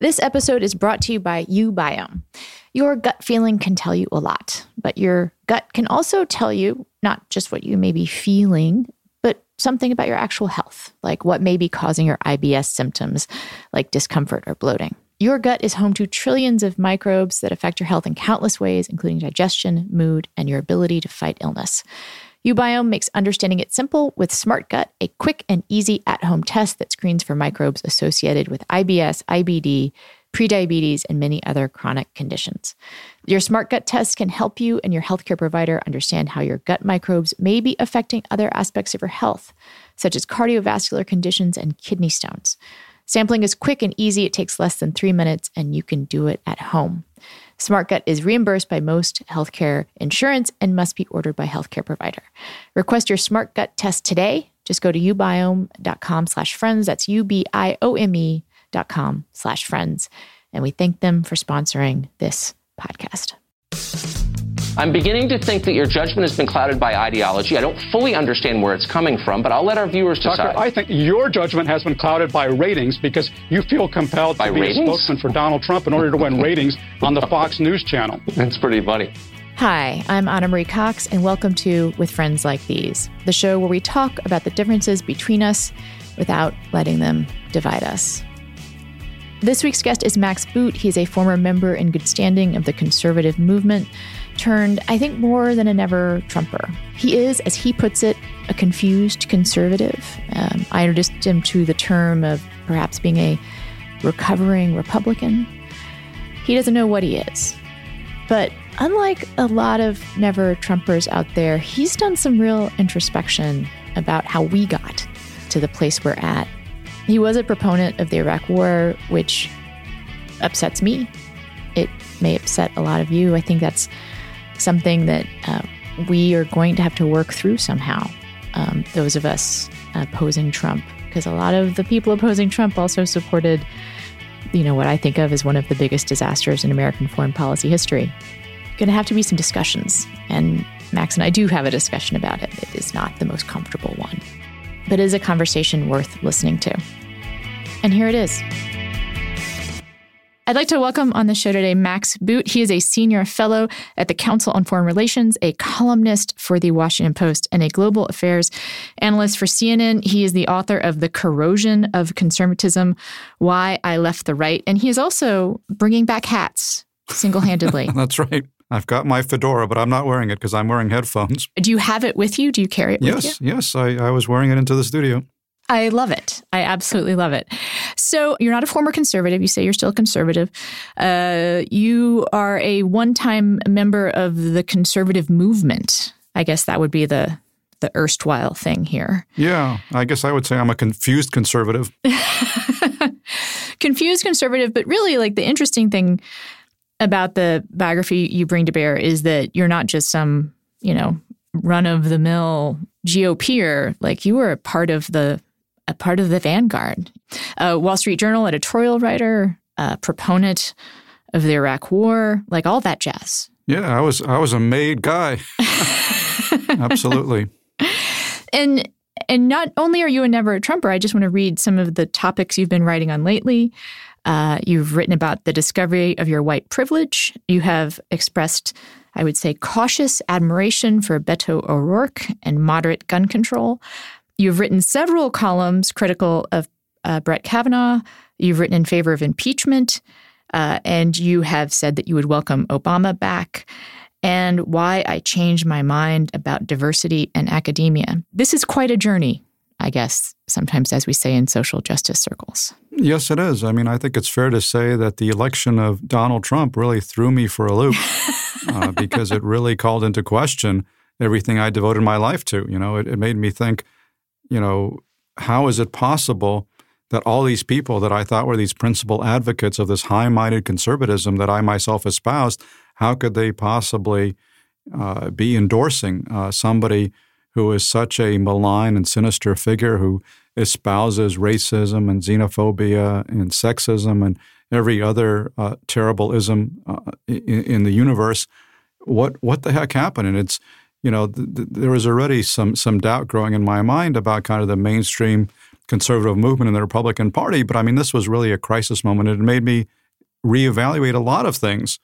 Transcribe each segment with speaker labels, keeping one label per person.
Speaker 1: This episode is brought to you by uBiome. Your gut feeling can tell you a lot, but your gut can also tell you not just what you may be feeling, but something about your actual health, like what may be causing your IBS symptoms, like discomfort or bloating. Your gut is home to trillions of microbes that affect your health in countless ways, including digestion, mood, and your ability to fight illness. uBiome makes understanding it simple with SmartGut, a quick and easy at home test that screens for microbes associated with IBS, IBD, prediabetes, and many other chronic conditions. Your SmartGut test can help you and your healthcare provider understand how your gut microbes may be affecting other aspects of your health, such as cardiovascular conditions and kidney stones. Sampling is quick and easy. It takes less than three minutes, and you can do it at home. SmartGut is reimbursed by most healthcare insurance and must be ordered by healthcare provider. Request your SmartGut test today. Just go to ubiome.com slash friends. That's U-B-I-O-M-E dot com slash friends. And we thank them for sponsoring this podcast.
Speaker 2: I'm beginning to think that your judgment has been clouded by ideology. I don't fully understand where it's coming from, but I'll let our viewers decide.
Speaker 3: Doctor, I think your judgment has been clouded by ratings because you feel compelled
Speaker 2: By
Speaker 3: to be
Speaker 2: ratings?
Speaker 3: a spokesman for Donald Trump in order to win ratings on the Fox News channel.
Speaker 2: That's pretty funny.
Speaker 1: Hi, I'm Ana Marie Cox, and welcome to With Friends Like These, the show where we talk about the differences between us without letting them divide us. This week's guest is Max Boot. He's a former member in good standing of the conservative movement, turned, I think, more than an ever Trumper. He is, as he puts it, a confused conservative. Um, I introduced him to the term of perhaps being a recovering Republican. He doesn't know what he is. But unlike a lot of never Trumpers out there, he's done some real introspection about how we got to the place we're at. He was a proponent of the Iraq War, which upsets me. It may upset a lot of you. I think that's something that uh, we are going to have to work through somehow. Um, those of us opposing Trump, because a lot of the people opposing Trump also supported, you know, what I think of as one of the biggest disasters in American foreign policy history. Going to have to be some discussions, and Max and I do have a discussion about it. It is not the most comfortable one, but it is a conversation worth listening to. And here it is. I'd like to welcome on the show today Max Boot. He is a senior fellow at the Council on Foreign Relations, a columnist for the Washington Post, and a global affairs analyst for CNN. He is the author of The Corrosion of Conservatism Why I Left the Right. And he is also bringing back hats single handedly.
Speaker 4: That's right. I've got my fedora, but I'm not wearing it because I'm wearing headphones.
Speaker 1: Do you have it with you? Do you carry it with you?
Speaker 4: Yes, yes, I, I was wearing it into the studio.
Speaker 1: I love it. I absolutely love it. So, you're not a former conservative. You say you're still a conservative. Uh, you are a one time member of the conservative movement. I guess that would be the, the erstwhile thing here.
Speaker 4: Yeah, I guess I would say I'm a confused conservative.
Speaker 1: Confused conservative, but really, like the interesting thing about the biography you bring to bear is that you're not just some, you know, run of the mill GOPer. Like you were a part of the a part of the vanguard. A Wall Street Journal editorial writer, a proponent of the Iraq War, like all that jazz.
Speaker 4: Yeah, I was I was a made guy. Absolutely.
Speaker 1: And and not only are you a never a Trumper, I just want to read some of the topics you've been writing on lately. Uh, you've written about the discovery of your white privilege. You have expressed, I would say, cautious admiration for Beto O'Rourke and moderate gun control. You've written several columns critical of uh, Brett Kavanaugh. You've written in favor of impeachment. Uh, and you have said that you would welcome Obama back. And why I changed my mind about diversity and academia. This is quite a journey, I guess, sometimes as we say in social justice circles.
Speaker 4: Yes, it is. I mean, I think it's fair to say that the election of Donald Trump really threw me for a loop uh, because it really called into question everything I devoted my life to. You know, it, it made me think, you know, how is it possible that all these people that I thought were these principal advocates of this high minded conservatism that I myself espoused, how could they possibly uh, be endorsing uh, somebody who is such a malign and sinister figure who espouses racism and xenophobia and sexism and every other uh, terrible ism uh, in, in, the universe? What what the heck happened? And it's you know th- th- there was already some some doubt growing in my mind about kind of the mainstream conservative movement in the Republican Party. But I mean, this was really a crisis moment. It made me reevaluate a lot of things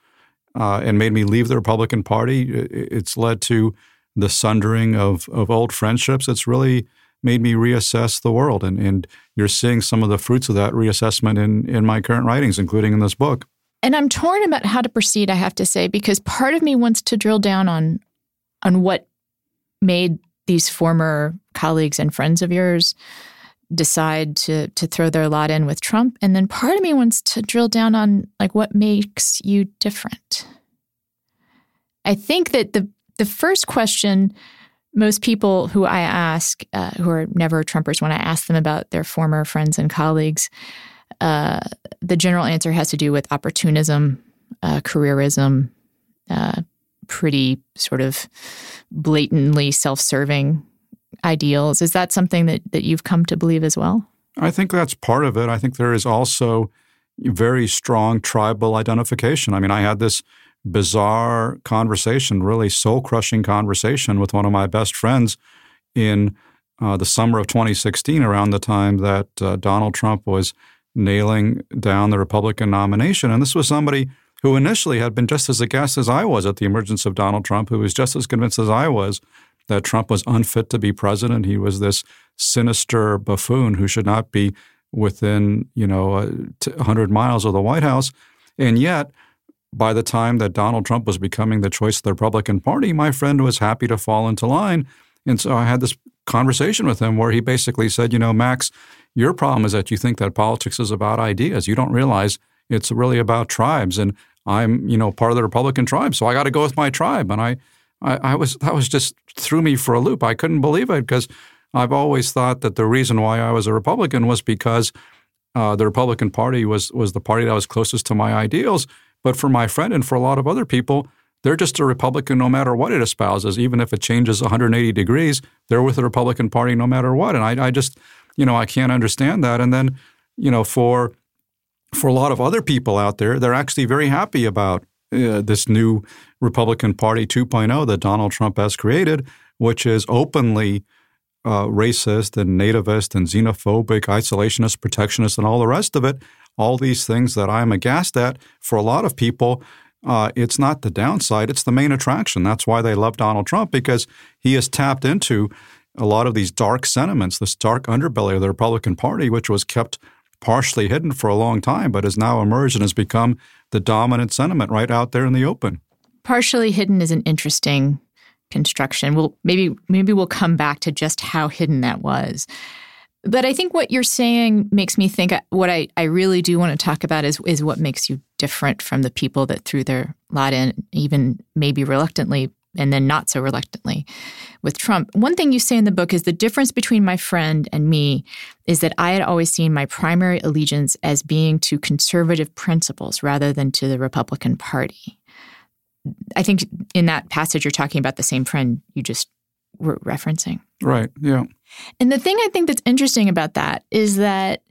Speaker 4: uh, and made me leave the Republican Party. It's led to the sundering of, of old friendships. It's really made me reassess the world. And, and you're seeing some of the fruits of that reassessment in, in my current writings, including in this book.
Speaker 1: And I'm torn about how to proceed, I have to say, because part of me wants to drill down on on what made these former colleagues and friends of yours decide to to throw their lot in with Trump and then part of me wants to drill down on like what makes you different. I think that the the first question most people who I ask uh, who are never Trumpers when I ask them about their former friends and colleagues uh, the general answer has to do with opportunism, uh, careerism, uh, pretty sort of blatantly self-serving ideals. Is that something that, that you've come to believe as well?
Speaker 4: I think that's part of it. I think there is also very strong tribal identification. I mean, I had this bizarre conversation, really soul crushing conversation with one of my best friends in uh, the summer of 2016, around the time that uh, Donald Trump was nailing down the Republican nomination. And this was somebody who initially had been just as aghast as I was at the emergence of Donald Trump, who was just as convinced as I was that Trump was unfit to be president. He was this sinister buffoon who should not be within, you know, uh, 100 miles of the White House. And yet, by the time that Donald Trump was becoming the choice of the Republican Party, my friend was happy to fall into line. And so I had this conversation with him where he basically said, you know, Max, your problem is that you think that politics is about ideas. You don't realize it's really about tribes. And I'm, you know, part of the Republican tribe, so I got to go with my tribe. And I, I, I was that was just threw me for a loop. I couldn't believe it because I've always thought that the reason why I was a Republican was because uh, the Republican Party was was the party that was closest to my ideals. But for my friend and for a lot of other people, they're just a Republican no matter what it espouses. Even if it changes 180 degrees, they're with the Republican Party no matter what. And I, I just, you know, I can't understand that. And then, you know, for for a lot of other people out there, they're actually very happy about uh, this new Republican Party 2.0 that Donald Trump has created, which is openly uh, racist and nativist and xenophobic, isolationist, protectionist, and all the rest of it. All these things that I'm aghast at. For a lot of people, uh, it's not the downside, it's the main attraction. That's why they love Donald Trump because he has tapped into a lot of these dark sentiments, this dark underbelly of the Republican Party, which was kept partially hidden for a long time, but has now emerged and has become the dominant sentiment right out there in the open.
Speaker 1: Partially hidden is an interesting construction. Well, maybe maybe we'll come back to just how hidden that was. But I think what you're saying makes me think uh, what I, I really do want to talk about is is what makes you different from the people that threw their lot in, even maybe reluctantly, and then not so reluctantly with Trump. One thing you say in the book is the difference between my friend and me is that I had always seen my primary allegiance as being to conservative principles rather than to the Republican Party. I think in that passage you're talking about the same friend you just were referencing.
Speaker 4: Right, yeah.
Speaker 1: And the thing I think that's interesting about that is that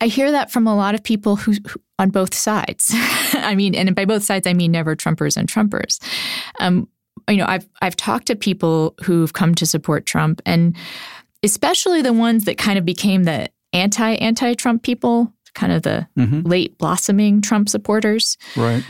Speaker 1: I hear that from a lot of people who, who on both sides. I mean, and by both sides I mean never Trumpers and Trumpers. Um, you know, I've I've talked to people who've come to support Trump, and especially the ones that kind of became the anti anti Trump people, kind of the mm-hmm. late blossoming Trump supporters.
Speaker 4: Right.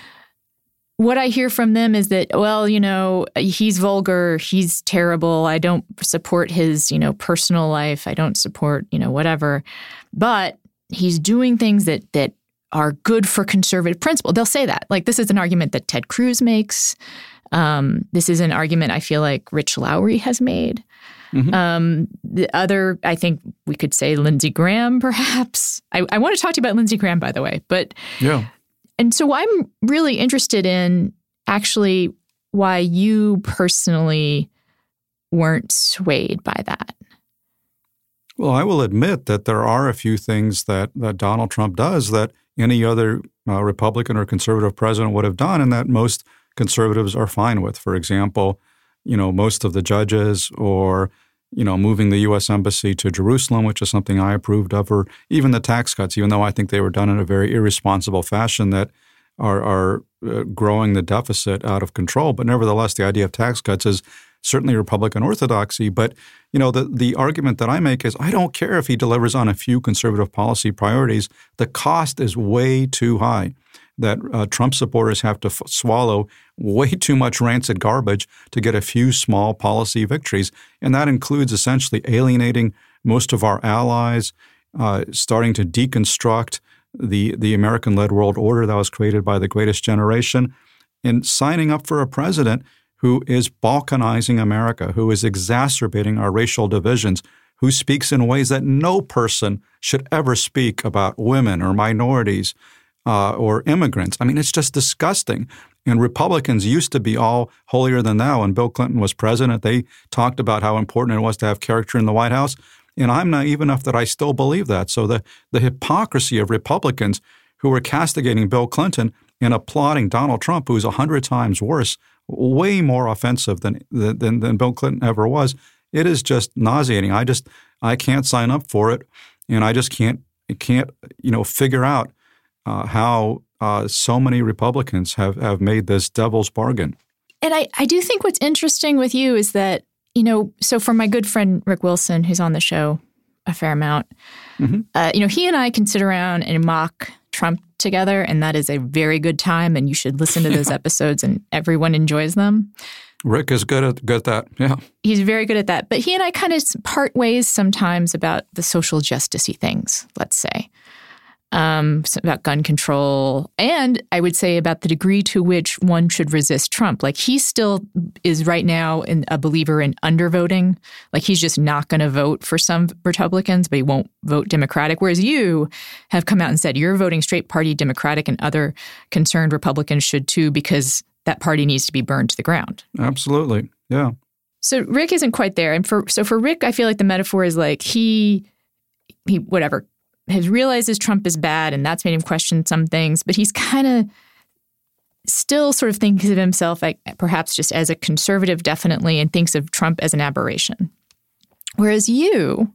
Speaker 1: What I hear from them is that, well, you know, he's vulgar, he's terrible. I don't support his, you know, personal life. I don't support, you know, whatever. But he's doing things that that are good for conservative principle. They'll say that. Like this is an argument that Ted Cruz makes. Um, this is an argument I feel like Rich Lowry has made. Mm-hmm. Um, the other, I think we could say Lindsey Graham, perhaps. I, I want to talk to you about Lindsey Graham, by the way. But
Speaker 4: yeah,
Speaker 1: and so I'm really interested in actually why you personally weren't swayed by that.
Speaker 4: Well, I will admit that there are a few things that, that Donald Trump does that any other uh, Republican or conservative president would have done, and that most conservatives are fine with. For example, you know, most of the judges or you know, moving the U.S. embassy to Jerusalem, which is something I approved of, or even the tax cuts, even though I think they were done in a very irresponsible fashion that are, are uh, growing the deficit out of control. But nevertheless, the idea of tax cuts is certainly Republican orthodoxy. But you know, the the argument that I make is I don't care if he delivers on a few conservative policy priorities. The cost is way too high that uh, Trump supporters have to f- swallow way too much rancid garbage to get a few small policy victories. And that includes essentially alienating most of our allies, uh, starting to deconstruct the, the American led world order that was created by the greatest generation, and signing up for a president who is balkanizing America, who is exacerbating our racial divisions, who speaks in ways that no person should ever speak about women or minorities uh, or immigrants. I mean, it's just disgusting. And Republicans used to be all holier than thou. When Bill Clinton was president, they talked about how important it was to have character in the White House. And I'm naive enough that I still believe that. So the, the hypocrisy of Republicans who were castigating Bill Clinton and applauding Donald Trump, who's a hundred times worse, way more offensive than, than, than Bill Clinton ever was, it is just nauseating. I just I can't sign up for it, and I just can't can't you know figure out uh, how uh, so many Republicans have, have made this devil's bargain.
Speaker 1: And I, I do think what's interesting with you is that, you know, so for my good friend Rick Wilson, who's on the show a fair amount, mm-hmm. uh, you know, he and I can sit around and mock Trump together, and that is a very good time. And you should listen to those episodes, and everyone enjoys them.
Speaker 4: Rick is good at good at that. Yeah,
Speaker 1: he's very good at that. But he and I kind of part ways sometimes about the social justicey things. Let's say, um, about gun control, and I would say about the degree to which one should resist Trump. Like he still is right now in, a believer in undervoting. Like he's just not going to vote for some Republicans, but he won't vote Democratic. Whereas you have come out and said you're voting straight party Democratic, and other concerned Republicans should too, because that party needs to be burned to the ground.
Speaker 4: Absolutely, yeah.
Speaker 1: So Rick isn't quite there, and for so for Rick, I feel like the metaphor is like he he whatever has realizes Trump is bad, and that's made him question some things. But he's kind of still sort of thinks of himself like, perhaps just as a conservative, definitely, and thinks of Trump as an aberration. Whereas you,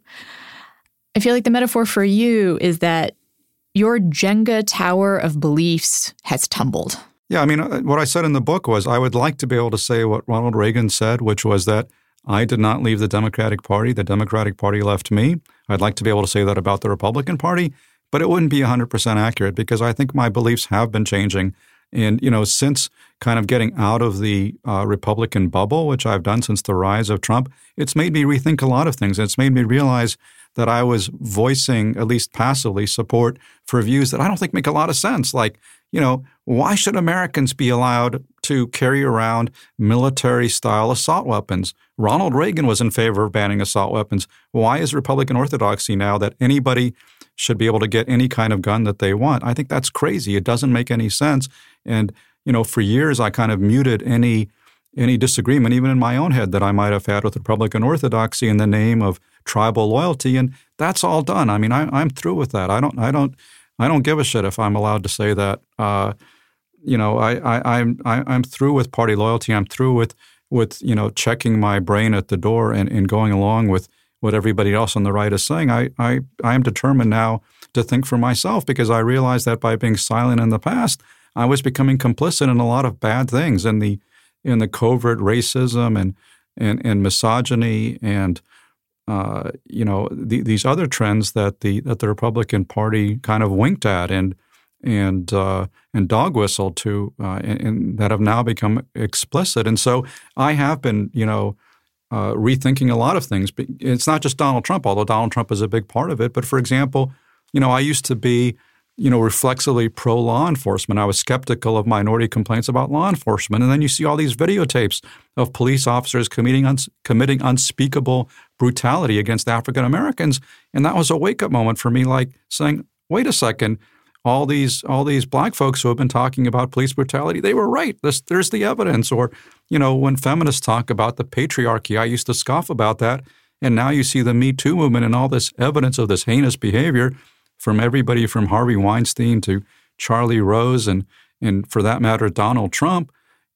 Speaker 1: I feel like the metaphor for you is that your Jenga tower of beliefs has tumbled.
Speaker 4: Yeah, I mean, uh, what I said in the book was I would like to be able to say what Ronald Reagan said, which was that I did not leave the Democratic Party. The Democratic Party left me. I'd like to be able to say that about the Republican Party, but it wouldn't be 100% accurate because I think my beliefs have been changing. And, you know, since kind of getting out of the uh, Republican bubble, which I've done since the rise of Trump, it's made me rethink a lot of things. It's made me realize that I was voicing, at least passively, support for views that I don't think make a lot of sense. Like, you know, why should Americans be allowed to carry around military style assault weapons? Ronald Reagan was in favor of banning assault weapons. Why is Republican orthodoxy now that anybody should be able to get any kind of gun that they want? I think that's crazy. It doesn't make any sense. And, you know, for years I kind of muted any any disagreement, even in my own head, that I might have had with Republican orthodoxy in the name of tribal loyalty. And that's all done. I mean, I, I'm through with that. I don't I don't I don't give a shit if I'm allowed to say that. Uh, you know, I, I, I'm I, I'm through with party loyalty. I'm through with with you know checking my brain at the door and, and going along with what everybody else on the right is saying. I I I am determined now to think for myself because I realized that by being silent in the past, I was becoming complicit in a lot of bad things in the in the covert racism and and, and misogyny and uh, you know the, these other trends that the that the Republican Party kind of winked at and and uh, and dog whistled to, uh, and, and, that have now become explicit. And so I have been, you know, uh, rethinking a lot of things. It's not just Donald Trump, although Donald Trump is a big part of it. But for example, you know, I used to be, you know, reflexively pro law enforcement. I was skeptical of minority complaints about law enforcement. And then you see all these videotapes of police officers committing, uns- committing unspeakable brutality against African Americans. And that was a wake up moment for me, like saying, wait a second, all these all these black folks who have been talking about police brutality, they were right. There's the evidence. Or, you know, when feminists talk about the patriarchy, I used to scoff about that. And now you see the Me Too movement and all this evidence of this heinous behavior from everybody from Harvey Weinstein to Charlie Rose and and for that matter Donald Trump.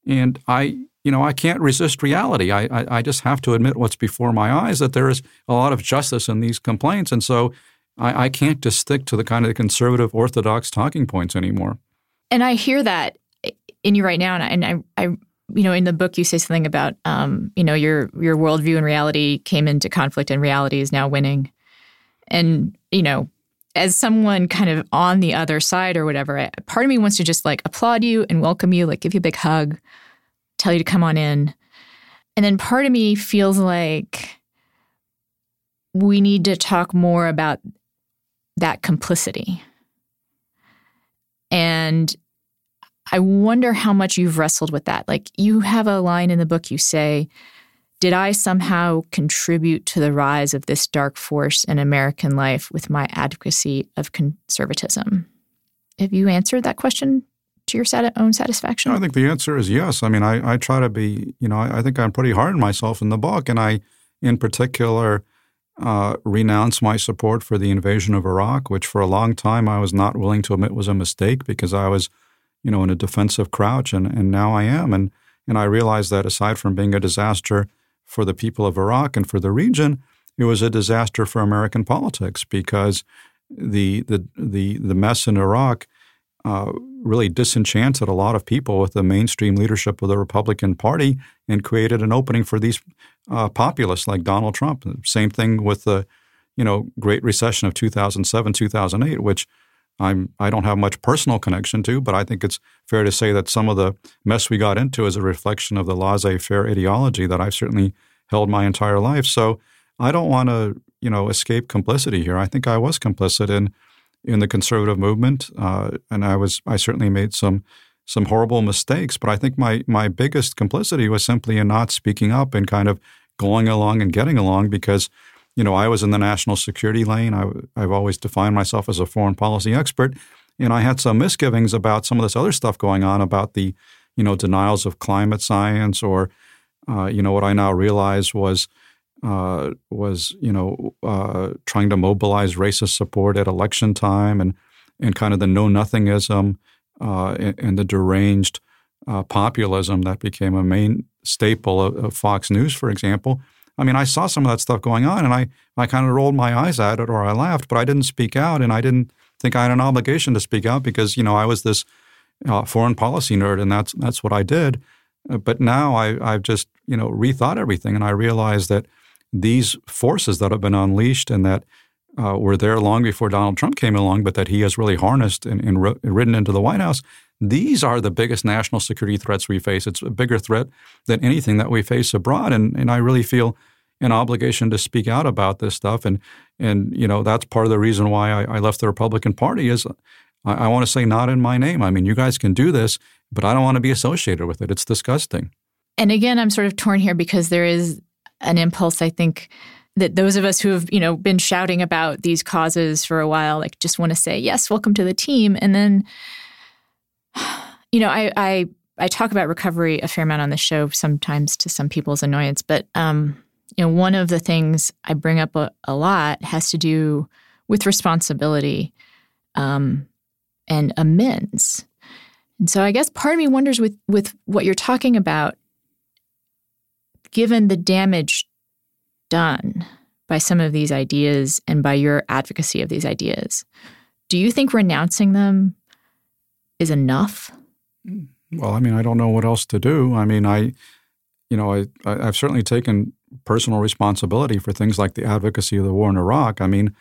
Speaker 4: And I, you know, I can't resist reality. I, I, I just have to admit what's before my eyes that there is a lot of justice in these complaints. And so I, I can't just stick to the kind of conservative orthodox talking points anymore.
Speaker 1: And I hear that in you right now, and I, and I, I you know, in the book you say something about, um, you know, your your worldview and reality came into conflict, and reality is now winning. And you know, as someone kind of on the other side or whatever, part of me wants to just like applaud you and welcome you, like give you a big hug, tell you to come on in, and then part of me feels like we need to talk more about that complicity. And I wonder how much you've wrestled with that. Like you have a line in the book, you say, Did I somehow contribute to the rise of this dark force in American life with my advocacy of conservatism? Have you answered that question to your own satisfaction?
Speaker 4: I think the answer is yes. I mean, I, I try to be, you know, I, I think I'm pretty hard on myself in the book. And I, in particular, uh, renounce my support for the invasion of Iraq, which for a long time I was not willing to admit was a mistake because I was, you know, in a defensive crouch, and, and now I am. And, and I realize that aside from being a disaster for the people of Iraq and for the region, it was a disaster for American politics because the, the, the, the mess in Iraq uh, really disenchanted a lot of people with the mainstream leadership of the Republican Party and created an opening for these uh, populists like Donald Trump. Same thing with the, you know, Great Recession of 2007, 2008, which I'm I don't have much personal connection to, but I think it's fair to say that some of the mess we got into is a reflection of the laissez-faire ideology that I've certainly held my entire life. So I don't want to, you know, escape complicity here. I think I was complicit in in the conservative movement, uh, and I was I certainly made some some horrible mistakes. But I think my my biggest complicity was simply in not speaking up and kind of going along and getting along because you know I was in the national security lane. I, I've always defined myself as a foreign policy expert, and I had some misgivings about some of this other stuff going on about the you know denials of climate science or uh, you know what I now realize was uh, was you know uh, trying to mobilize racist support at election time and and kind of the know nothingism uh, and, and, the deranged uh, populism that became a main staple of, of, Fox News, for example. I mean, I saw some of that stuff going on, and I I kind of rolled my eyes at it or I laughed, but I didn't speak out, and I didn't think I had an obligation to speak out because you know I was this uh, foreign policy nerd, and that's that's what I did. Uh, but now I, I've just you know rethought everything, and I realized that these forces that have been unleashed and that uh, were there long before Donald Trump came along, but that he has really harnessed and, and ridden into the White House. These are the biggest national security threats we face. It's a bigger threat than anything that we face abroad, and and I really feel an obligation to speak out about this stuff. And and you know that's part of the reason why I, I left the Republican Party is I, I want to say not in my name. I mean, you guys can do this, but I don't want to be associated with it. It's disgusting.
Speaker 1: And again, I'm sort of torn here because there is an impulse, I think, that those of us who have, you know, been shouting about these causes for a while, like just want to say, yes, welcome to the team. And then, you know, I, I, I talk about recovery a fair amount on the show, sometimes to some people's annoyance, but, um, you know, one of the things I bring up a, a lot has to do with responsibility um, and amends. And so I guess part of me wonders with with what you're talking about given the damage done by some of these ideas and by your advocacy of these ideas, do you think renouncing them is enough?
Speaker 4: Well, I mean, I don't know what else to do. I mean, I, you know, I, I've certainly taken personal responsibility for things like the advocacy of the war in Iraq. I mean,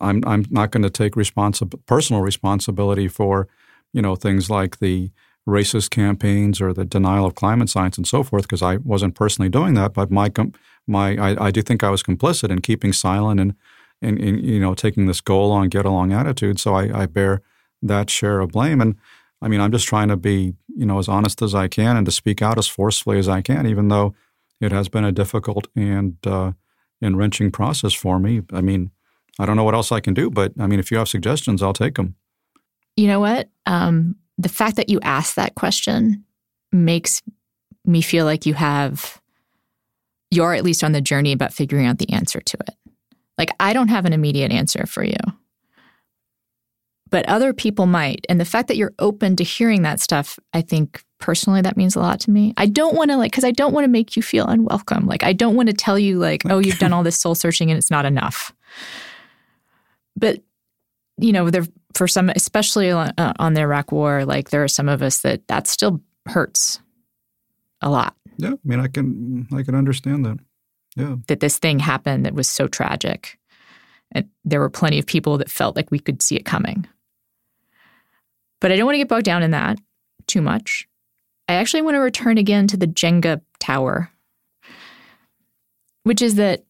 Speaker 4: I'm I'm not going to take responsi- personal responsibility for, you know, things like the racist campaigns or the denial of climate science and so forth because I wasn't personally doing that. But my my I, I, do think I was complicit in keeping silent and and, and you know taking this go along get along attitude. So I, I bear that share of blame. And I mean, I'm just trying to be you know as honest as I can and to speak out as forcefully as I can, even though it has been a difficult and uh, enriching process for me. I mean, I don't know what else I can do, but I mean, if you have suggestions, I'll take them.
Speaker 1: You know what? Um, the fact that you asked that question makes me feel like you have, you're at least on the journey about figuring out the answer to it. Like, I don't have an immediate answer for you, but other people might. And the fact that you're open to hearing that stuff, I think personally, that means a lot to me. I don't want to, like, because I don't want to make you feel unwelcome. Like, I don't want to tell you, like, oh, you've done all this soul searching and it's not enough. But, you know, there, for some, especially on, uh, on the Iraq war, like, there are some of us that that still hurts a lot.
Speaker 4: Yeah, I mean, I can, I can understand that. Yeah.
Speaker 1: That this thing happened that was so tragic. And there were plenty of people that felt like we could see it coming. But I don't want to get bogged down in that too much. I actually want to return again to the Jenga tower, which is that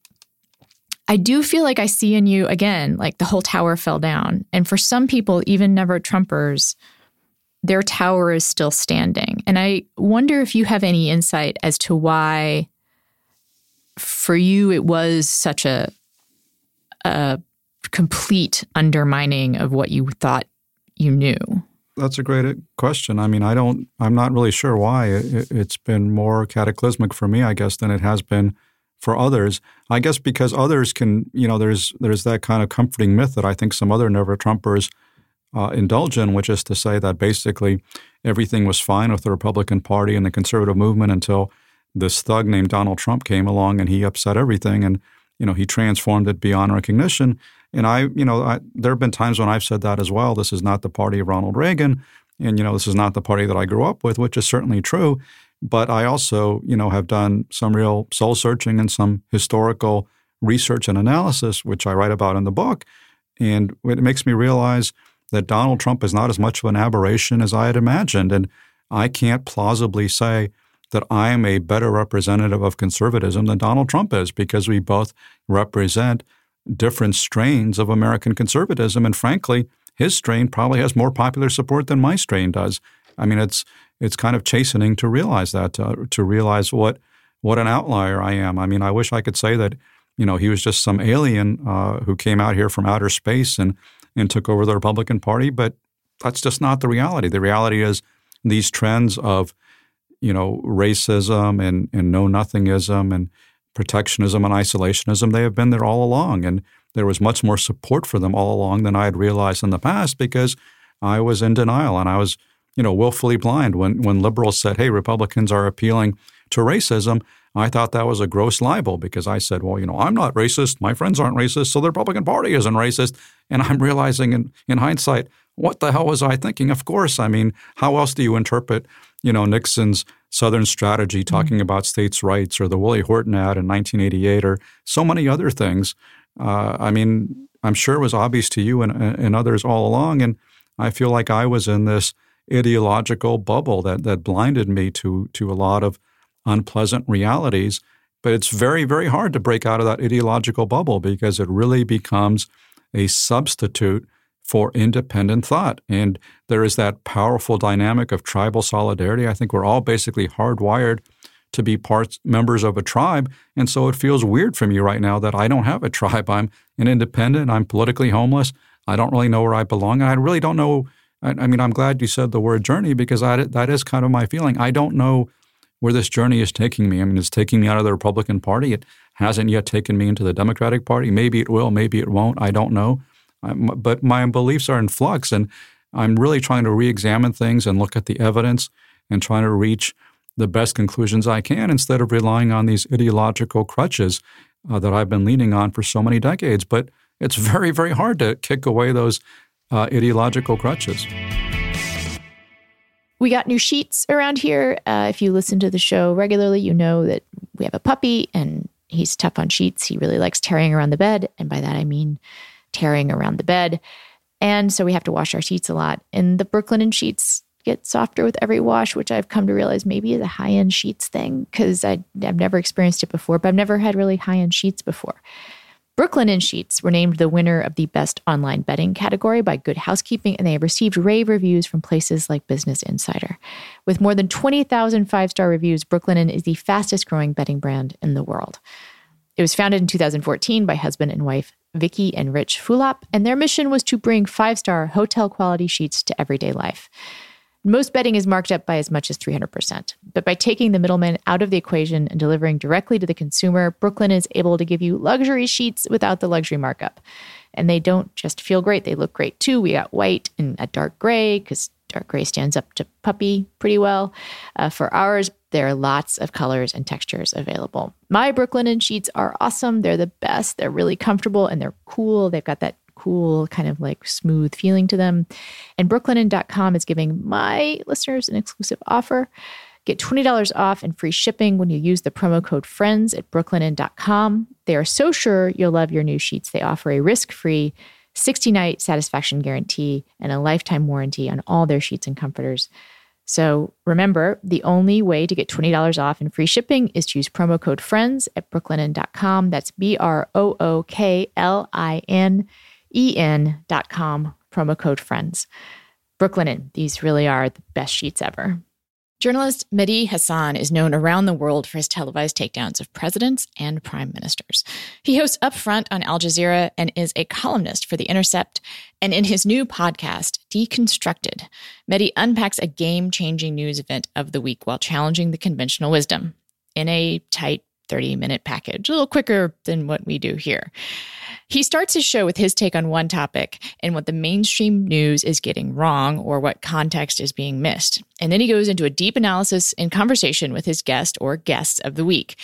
Speaker 1: I do feel like I see in you again, like the whole tower fell down. And for some people, even never Trumpers, their tower is still standing. And I wonder if you have any insight as to why, for you, it was such a, a complete undermining of what you thought you knew.
Speaker 4: That's a great question. I mean, I don't, I'm not really sure why. It, has been more cataclysmic for me, I guess, than it has been for others. I guess because others can, you know, there's there's that kind of comforting myth that I think some other never Trumpers uh, indulge in, which is to say that basically everything was fine with the Republican Party and the conservative movement until this thug named Donald Trump came along and he upset everything and you know he transformed it beyond recognition. And I, you know, I, there have been times when I've said that as well. This is not the party of Ronald Reagan, and you know, this is not the party that I grew up with, which is certainly true. But I also, you know, have done some real soul searching and some historical research and analysis, which I write about in the book. And it makes me realize that Donald Trump is not as much of an aberration as I had imagined. And I can't plausibly say that I am a better representative of conservatism than Donald Trump is because we both represent different strains of American conservatism. And frankly, his strain probably has more popular support than my strain does. I mean, it's it's kind of chastening to realize that, to, to realize what what an outlier I am. I mean, I wish I could say that you know he was just some alien uh, who came out here from outer space and and took over the Republican Party, but that's just not the reality. The reality is these trends of you know racism and and know nothingism and protectionism and isolationism they have been there all along and there was much more support for them all along than I had realized in the past because I was in denial and I was you know, willfully blind. When when liberals said, "Hey, Republicans are appealing to racism," I thought that was a gross libel because I said, "Well, you know, I'm not racist. My friends aren't racist, so the Republican Party isn't racist." And I'm realizing in in hindsight, what the hell was I thinking? Of course, I mean, how else do you interpret, you know, Nixon's Southern strategy mm-hmm. talking mm-hmm. about states' rights, or the Willie Horton ad in 1988, or so many other things? Uh, I mean, I'm sure it was obvious to you and, and others all along, and I feel like I was in this ideological bubble that that blinded me to to a lot of unpleasant realities. But it's very, very hard to break out of that ideological bubble because it really becomes a substitute for independent thought. And there is that powerful dynamic of tribal solidarity. I think we're all basically hardwired to be parts members of a tribe. And so it feels weird for me right now that I don't have a tribe. I'm an independent, I'm politically homeless. I don't really know where I belong. And I really don't know I, I mean, I'm glad you said the word journey because that, that is kind of my feeling. I don't know where this journey is taking me. I mean, it's taking me out of the Republican Party. It hasn't yet taken me into the Democratic Party. Maybe it will, maybe it won't. I don't know. I'm, but my beliefs are in flux, and I'm really trying to re examine things and look at the evidence and trying to reach the best conclusions I can instead of relying on these ideological crutches uh, that I've been leaning on for so many decades. But it's very, very hard to kick away those uh, ideological crutches.
Speaker 1: We got new sheets around here. Uh, if you listen to the show regularly, you know that we have a puppy and he's tough on sheets. He really likes tearing around the bed. And by that, I mean tearing around the bed. And so we have to wash our sheets a lot. And the Brooklinen sheets get softer with every wash, which I've come to realize maybe is a high end sheets thing because I've never experienced it before, but I've never had really high end sheets before. Brooklinen Sheets were named the winner of the Best Online Bedding category by Good Housekeeping, and they have received rave reviews from places like Business Insider. With more than 20,000 five star reviews, Brooklinen is the fastest growing bedding brand in the world. It was founded in 2014 by husband and wife Vicky and Rich Fulop, and their mission was to bring five star hotel quality sheets to everyday life. Most bedding is marked up by as much as 300%. But by taking the middleman out of the equation and delivering directly to the consumer, Brooklinen is able to give you luxury sheets without the luxury markup. And they don't just feel great, they look great too. We got white and a dark gray because dark gray stands up to puppy pretty well. Uh, for ours, there are lots of colors and textures available. My Brooklinen sheets are awesome. They're the best. They're really comfortable and they're cool. They've got that cool, kind of like smooth feeling to them. And brooklinen.com is giving my listeners an exclusive offer. Get $20 off and free shipping when you use the promo code FRIENDS at brooklinen.com. They are so sure you'll love your new sheets. They offer a risk free 60 night satisfaction guarantee and a lifetime warranty on all their sheets and comforters. So remember, the only way to get $20 off and free shipping is to use promo code FRIENDS at brooklinen.com. That's B R O O K L I N en.com, promo code friends. Brooklinen, these really are the best sheets ever. Journalist Mehdi Hasan is known around the world for his televised takedowns of presidents and prime ministers. He hosts Upfront on Al Jazeera and is a columnist for The Intercept. And in his new podcast, Deconstructed, Mehdi unpacks a game changing news event of the week while challenging the conventional wisdom in a tight 30 minute package, a little quicker than what we do here. He starts his show with his take on one topic and what the mainstream news is getting wrong or what context is being missed. And then he goes into a deep analysis and conversation with his guest or guests of the week.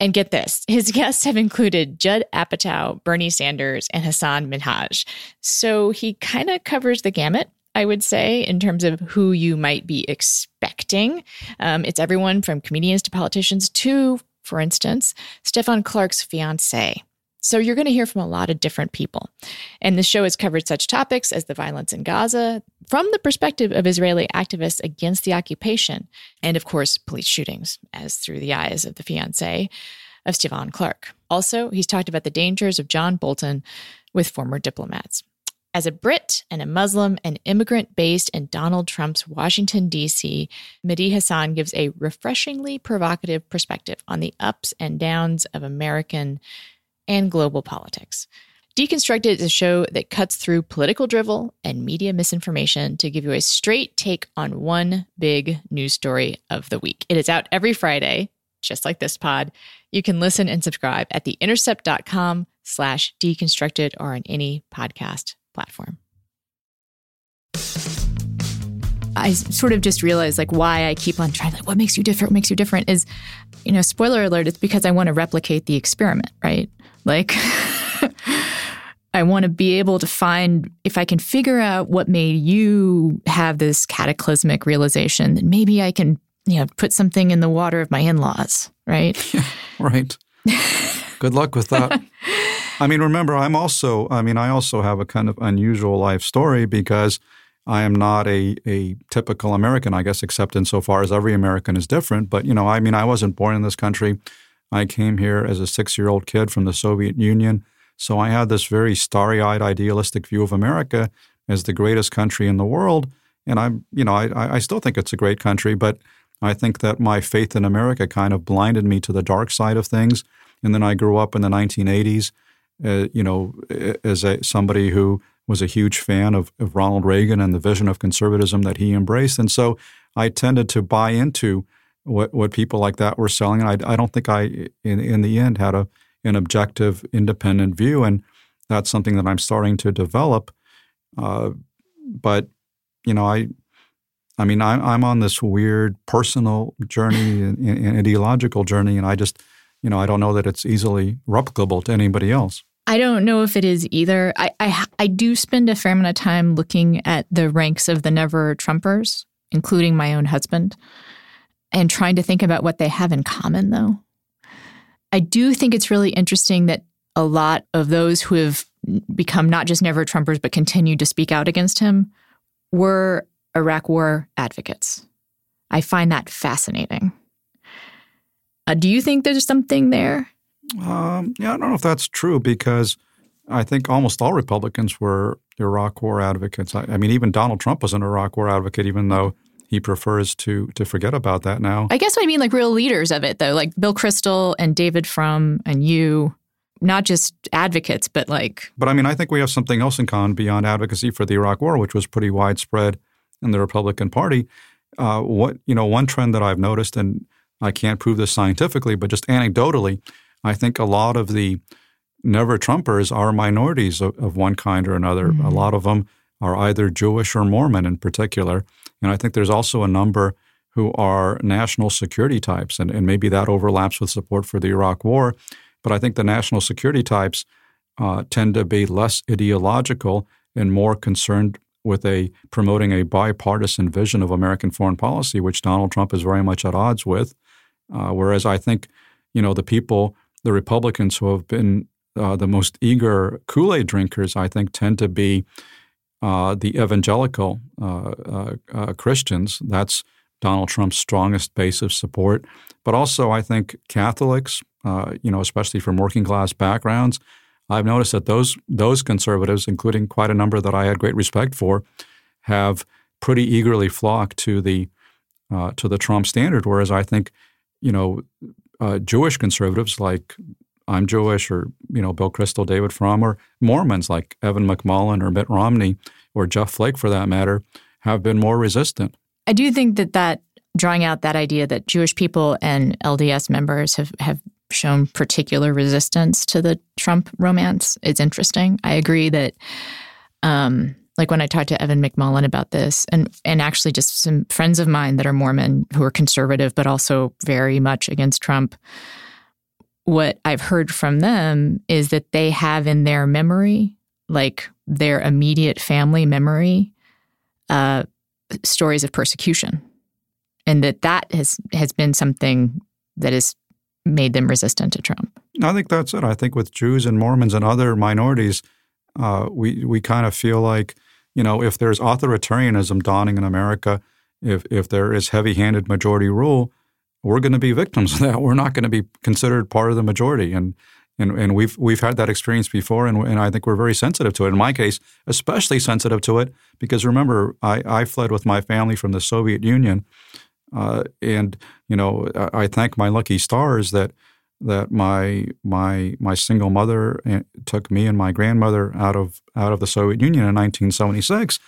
Speaker 1: And get this, his guests have included Judd Apatow, Bernie Sanders, and Hasan Minhaj. So he kind of covers the gamut. I would say, in terms of who you might be expecting. Um, it's everyone from comedians to politicians to, for instance, Stephon Clark's fiance. So you're going to hear from a lot of different people. And the show has covered such topics as the violence in Gaza from the perspective of Israeli activists against the occupation, and of course, police shootings, as through the eyes of the fiance of Stephon Clark. Also, he's talked about the dangers of John Bolton with former diplomats. As a Brit and a Muslim and immigrant based in Donald Trump's Washington, D.C., Mehdi Hasan gives a refreshingly provocative perspective on the ups and downs of American and global politics. Deconstructed is a show that cuts through political drivel and media misinformation to give you a straight take on one big news story of the week. It is out every Friday, just like this pod. You can listen and subscribe at theintercept.com slash deconstructed or on any podcast platform. I sort of just realized like why I keep on trying, like, what makes you different? What makes you different is, you know, spoiler alert, it's because I want to replicate the experiment, right? Like, I want to be able to find if I can figure out what made you have this cataclysmic realization, then maybe I can, you know, put something in the water of my in laws, right?
Speaker 4: Yeah, right. Good luck with that. I mean, remember, I'm also, I mean, I also have a kind of unusual life story because I am not a, a typical American, I guess, except insofar as every American is different. But, you know, I mean, I wasn't born in this country. I came here as a six year old kid from the Soviet Union. So I had this very starry eyed, idealistic view of America as the greatest country in the world. And I'm, you know, I, I still think it's a great country, but I think that my faith in America kind of blinded me to the dark side of things. And then I grew up in the 1980s, uh, you know, as a, somebody who was a huge fan of, of Ronald Reagan and the vision of conservatism that he embraced. And so I tended to buy into what, what people like that were selling. And I, I don't think I, in, in the end, had a, an objective, independent view. And that's something that I'm starting to develop. Uh, but, you know, I, I mean, I'm, I'm on this weird personal journey and, and ideological journey, and I just, you know, I don't know that it's easily replicable to anybody else.
Speaker 1: I don't know if it is either. I, I, I do spend a fair amount of time looking at the ranks of the never Trumpers, including my own husband, and trying to think about what they have in common, though. I do think it's really interesting that a lot of those who have become not just never Trumpers, but continued to speak out against him were Iraq war advocates. I find that fascinating. Uh, do you think there's something there?
Speaker 4: Um, yeah, I don't know if that's true because I think almost all Republicans were Iraq War advocates. I, I mean, even Donald Trump was an Iraq War advocate, even though he prefers to to forget about that now.
Speaker 1: I guess I mean like real leaders of it though, like Bill Kristol and David Frum and you, not just advocates, but like.
Speaker 4: But I mean, I think we have something else in common beyond advocacy for the Iraq War, which was pretty widespread in the Republican Party. Uh, what you know, one trend that I've noticed, and I can't prove this scientifically, but just anecdotally, I think a lot of the never Trumpers are minorities of, of one kind or another. Mm-hmm. A lot of them are either Jewish or Mormon in particular. And I think there's also a number who are national security types, and, and maybe that overlaps with support for the Iraq War. But I think the national security types uh, tend to be less ideological and more concerned with a promoting a bipartisan vision of American foreign policy, which Donald Trump is very much at odds with. Uh, whereas I think, you know, the people, the Republicans who have been uh, the most eager Kool Aid drinkers, I think, tend to be uh, the evangelical uh, uh, uh, Christians. That's Donald Trump's strongest base of support. But also, I think Catholics, you know, especially from working class backgrounds, I've noticed that those those conservatives, including quite a number that I had great respect for, have pretty eagerly flocked to the uh, to the Trump standard. Whereas I think, you know, uh, Jewish conservatives like I'm Jewish or, you know, Bill Kristol, David Frum, or Mormons like Evan McMullin or Mitt Romney or Jeff Flake for that matter, have been more resistant.
Speaker 1: I do think that that drawing out that idea that Jewish people and LDS members have, have shown particular resistance to the Trump romance is interesting. I agree that um, like when I talked to Evan McMullin about this, and and actually just some friends of mine that are Mormon who are conservative but also very much against Trump what I've heard from them is that they have in their memory, like their immediate family memory, uh, stories of persecution, and that that has has been something that has made them resistant to Trump.
Speaker 4: I think that's it. I think with Jews and Mormons and other minorities, uh, we we kind of feel like you know if there's authoritarianism dawning in America, if if there is heavy-handed majority rule, we're going to be victims of that. We're not going to be considered part of the majority. And and, and we've we've had that experience before, and, and I think we're very sensitive to it. In my case, especially sensitive to it because remember, I, I fled with my family from the Soviet Union, uh, and you know I, I thank my lucky stars that that my my my single mother eh, took me and my grandmother out of out of the Soviet Union in 1976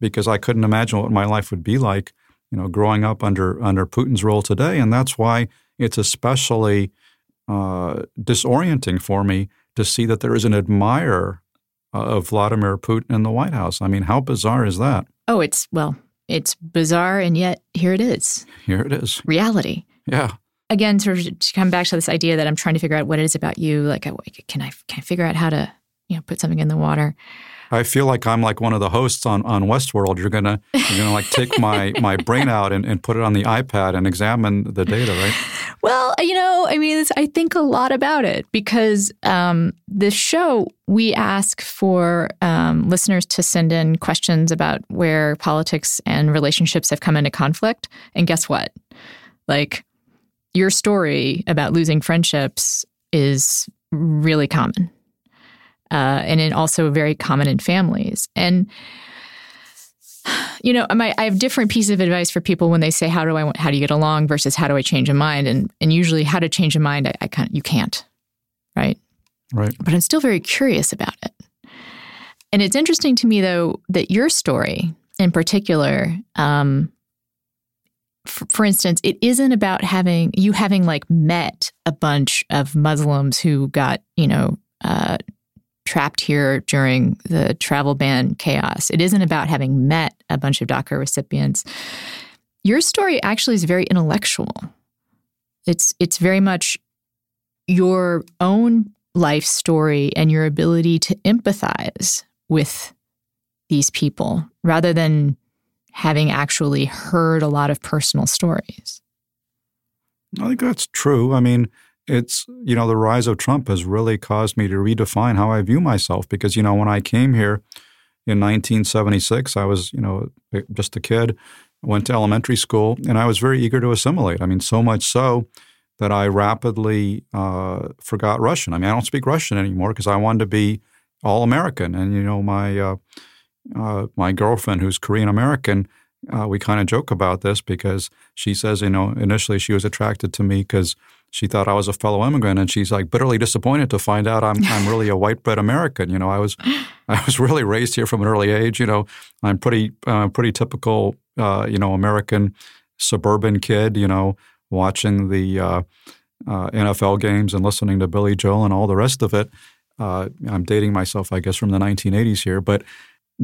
Speaker 4: because I couldn't imagine what my life would be like you know, growing up under under Putin's rule today, and that's why it's especially uh, disorienting for me to see that there is an admirer of Vladimir Putin in the White House. I mean, how bizarre is that?
Speaker 1: Oh, it's well, it's bizarre, and yet here it is.
Speaker 4: Here it is.
Speaker 1: Reality.
Speaker 4: Yeah.
Speaker 1: Again, sort of to come back to this idea that I'm trying to figure out what it is about you. Like, can I can I figure out how to you know put something in the water?
Speaker 4: I feel like I'm like one of the hosts on, on Westworld. You're gonna you're gonna like take my my brain out and, and put it on the iPad and examine the data, right?
Speaker 1: Well, you know, I mean, I think a lot about it because um, this show we ask for um, listeners to send in questions about where politics and relationships have come into conflict, and guess what? Like your story about losing friendships is really common uh, and it also very common in families. And you know, my, I have different pieces of advice for people when they say, "How do I how do you get along?" versus "How do I change a mind?" And and usually, how to change a mind, I, I kind you can't, right?
Speaker 4: Right.
Speaker 1: But I'm still very curious about it. And it's interesting to me, though, that your story in particular, um, for, instance, it isn't about having you having like met a bunch of Muslims who got you know uh, trapped here during the travel ban chaos. It isn't about having met a bunch of DACA recipients. Your story actually is very intellectual. It's it's very much your own life story and your ability to empathize with these people rather than having actually heard a lot of personal stories.
Speaker 4: I think that's true. I mean, it's you know the rise of Trump has really caused me to redefine how I view myself because you know when I came here in 1976 I was you know just a kid went to elementary school and I was very eager to assimilate I mean so much so that I rapidly uh, forgot Russian. I mean, I don't speak Russian anymore because I wanted to be all American. And you know, my uh, uh, my girlfriend, who's Korean American, uh, we kind of joke about this because she says, you know, initially she was attracted to me because she thought I was a fellow immigrant, and she's like bitterly disappointed to find out I'm I'm really a white bread American. You know, I was I was really raised here from an early age. You know, I'm pretty uh, pretty typical, uh, you know, American suburban kid. You know, watching the uh, uh NFL games and listening to Billy Joel and all the rest of it. Uh, I'm dating myself, I guess, from the 1980s here, but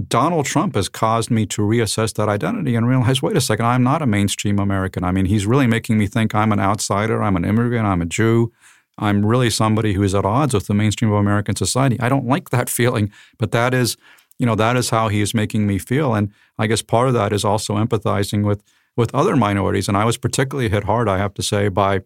Speaker 4: Donald Trump has caused me to reassess that identity and realize wait a second, I'm not a mainstream American. I mean, he's really making me think I'm an outsider, I'm an immigrant, I'm a Jew. I'm really somebody who is at odds with the mainstream of American society. I don't like that feeling, but that is, you know, that is how he is making me feel. And I guess part of that is also empathizing with with other minorities. And I was particularly hit hard, I have to say, by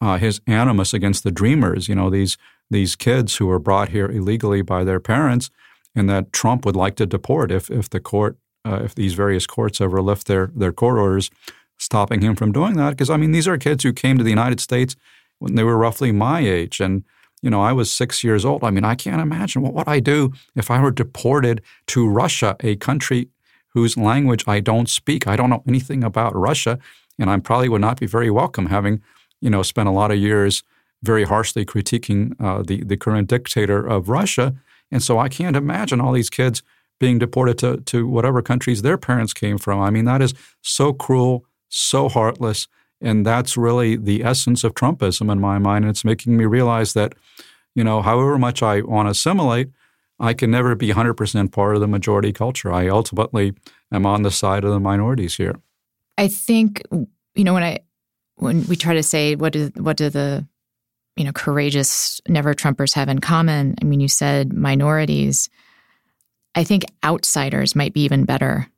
Speaker 4: uh, his animus against the Dreamers. You know, these these kids who were brought here illegally by their parents and that Trump would like to deport if if the court uh, if these various courts ever lift their their court orders stopping him from doing that. Because I mean these are kids who came to the United States when they were roughly my age. And you know I was 6 years old. I mean I can't imagine what would I do if I were deported to Russia a country whose language I don't speak. I don't know anything about Russia and I probably would not be very welcome having you know spent a lot of years very harshly critiquing uh, the the current dictator of Russia and so I can't imagine all these kids being deported to, to whatever countries their parents came from. I mean, that is so cruel, so heartless. And that's really the essence of Trumpism in my mind. And it's making me realize that, you know, however much I want to assimilate, I can never be 100% part of the majority culture. I ultimately am on the side of the minorities here.
Speaker 1: I think, you know, when I when we try to say what do what do the you know, courageous never Trumpers have in common? I mean, you said minorities. I think outsiders might be even better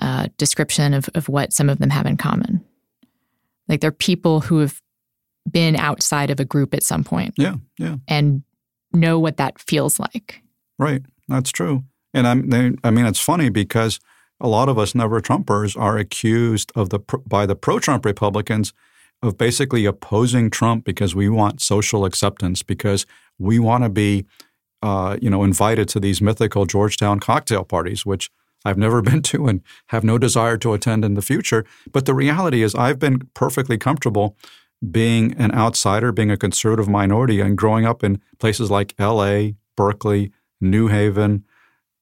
Speaker 1: uh, description of, of what some of them have in common. Like they're people who have been outside of a group at some point.
Speaker 4: Yeah, yeah.
Speaker 1: And know what that feels like.
Speaker 4: Right. That's true. And I'm, I mean, it's funny because a lot of us never Trumpers are accused of the by the pro-Trump Republicans of basically opposing Trump because we want social acceptance, because we want to be, uh, you know, invited to these mythical Georgetown cocktail parties, which I've never been to and have no desire to attend in the future. But the reality is, I've been perfectly comfortable being an outsider, being a conservative minority, and growing up in places like L.A., Berkeley, New Haven,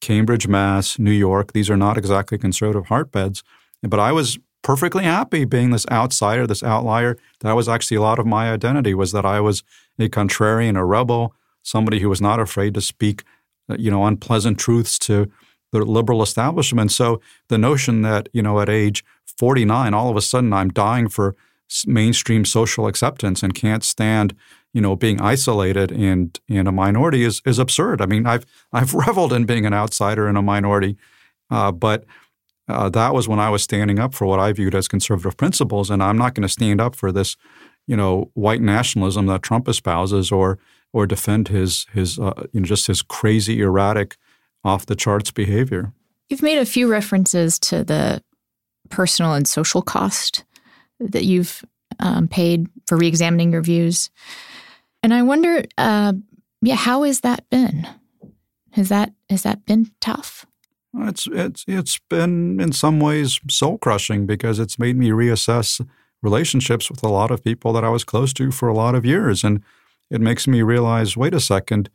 Speaker 4: Cambridge, Mass, New York. These are not exactly conservative heartbeds. But I was perfectly happy being this outsider, this outlier. That was actually a lot of my identity was that I was a contrarian, a rebel, somebody who was not afraid to speak, uh, you know, unpleasant truths to the liberal establishment. So the notion that, you know, at age 49, all of a sudden I'm dying for mainstream social acceptance and can't stand, you know, being isolated and in a minority is is absurd. I mean, I've I've reveled in being an outsider in a minority, uh, but uh, that was when I was standing up for what I viewed as conservative principles, and I'm not going to stand up for this, you know, white nationalism that Trump espouses, or or defend his his uh, you know just his crazy, erratic, off the charts behavior.
Speaker 1: You've made a few references to the personal and social cost that you've um, paid for reexamining your views, and I wonder, uh, yeah, how has that been? Has that has that been tough?
Speaker 4: It's it's it's been in some ways soul crushing because it's made me reassess relationships with a lot of people that I was close to for a lot of years, and it makes me realize, wait a second,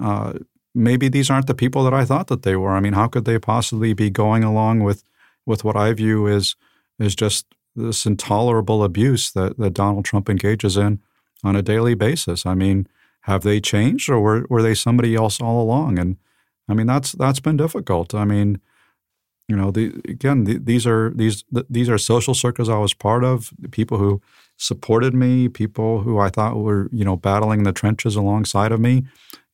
Speaker 4: uh, maybe these aren't the people that I thought that they were. I mean, how could they possibly be going along with with what I view as is just this intolerable abuse that that Donald Trump engages in on a daily basis? I mean, have they changed, or were were they somebody else all along? And I mean, that's that's been difficult. I mean, you know, the, again, the, these are these these are social circles I was part of. People who supported me, people who I thought were you know battling the trenches alongside of me,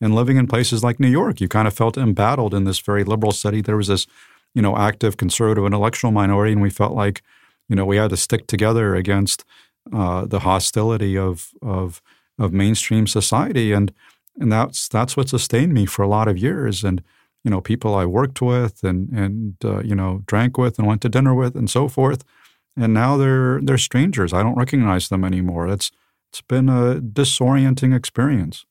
Speaker 4: and living in places like New York, you kind of felt embattled in this very liberal city. There was this you know active conservative intellectual minority, and we felt like you know we had to stick together against uh, the hostility of of of mainstream society and and that's that's what sustained me for a lot of years. And you know, people I worked with and and uh, you know drank with and went to dinner with and so forth. And now they're they're strangers. I don't recognize them anymore. It's it's been a disorienting experience.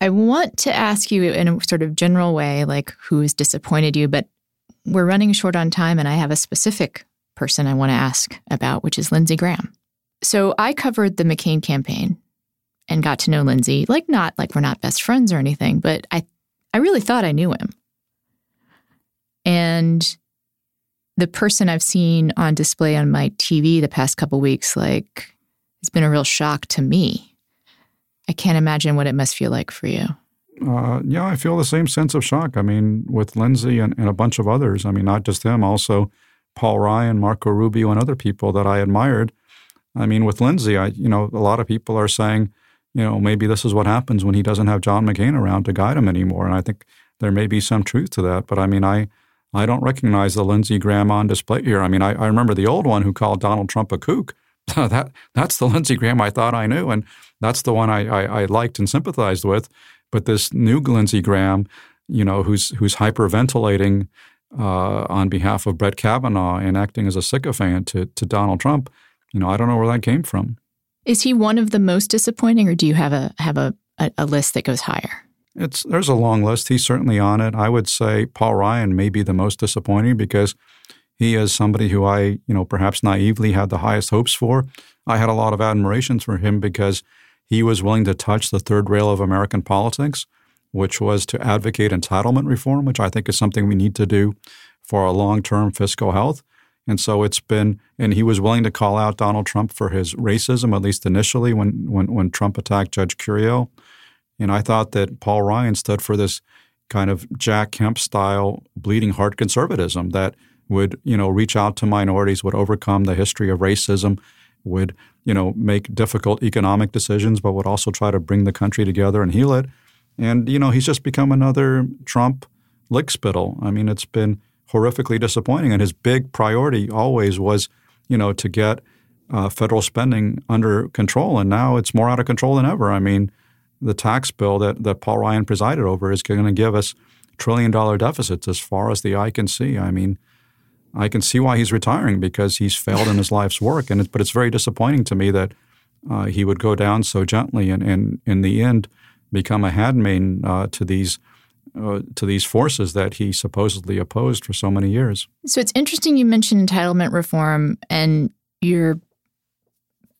Speaker 1: I want to ask you in a sort of general way, like who has disappointed you, but we're running short on time, and I have a specific person I want to ask about, which is Lindsey Graham. So I covered the McCain campaign and got to know Lindsey. like not like we're not best friends or anything, but I I really thought I knew him. And the person I've seen on display on my TV the past couple weeks, like, it's been a real shock to me. I can't imagine what it must feel like for you.
Speaker 4: Uh, yeah, I feel the same sense of shock. I mean, with Lindsey and, and, a bunch of others. I mean, not just them, also Paul Ryan, Marco Rubio, and other people that I admired. I mean, with Lindsey, I you know a lot of people are saying, you know, maybe this is what happens when he doesn't have John McCain around to guide him anymore, and I think there may be some truth to that. But I mean, I I don't recognize the Lindsey Graham on display here. I mean, I, I remember the old one who called Donald Trump a kook. that that's the Lindsey Graham I thought I knew, and that's the one I, I, I liked and sympathized with. But this new Lindsey Graham, you know, who's who's hyperventilating uh, on behalf of Brett Kavanaugh and acting as a sycophant to to Donald Trump, you know, I don't know where that came from.
Speaker 1: Is he one of the most disappointing, or do you have a have a, a, a list that goes higher?
Speaker 4: It's there's a long list. He's certainly on it. I would say Paul Ryan may be the most disappointing because he is somebody who I, you know, perhaps naively had the highest hopes for. I had a lot of admiration for him because he was willing to touch the third rail of American politics, which was to advocate entitlement reform, which I think is something we need to do for our long-term fiscal health. And so it's been, and he was willing to call out Donald Trump for his racism, at least initially when when, when Trump attacked Judge Curiel. And I thought that Paul Ryan stood for this kind of Jack Kemp style bleeding heart conservatism that would, you know, reach out to minorities, would overcome the history of racism, would, you know, make difficult economic decisions, but would also try to bring the country together and heal it. And, you know, he's just become another Trump lickspittle. I mean, it's been horrifically disappointing. And his big priority always was, you know, to get uh, federal spending under control. And now it's more out of control than ever. I mean, the tax bill that, that Paul Ryan presided over is going to give us trillion dollar deficits as far as the eye can see. I mean, I can see why he's retiring because he's failed in his life's work. And it, but it's very disappointing to me that uh, he would go down so gently and, and in the end become a handmaid uh, to these uh, to these forces that he supposedly opposed for so many years.
Speaker 1: So it's interesting you mentioned entitlement reform and your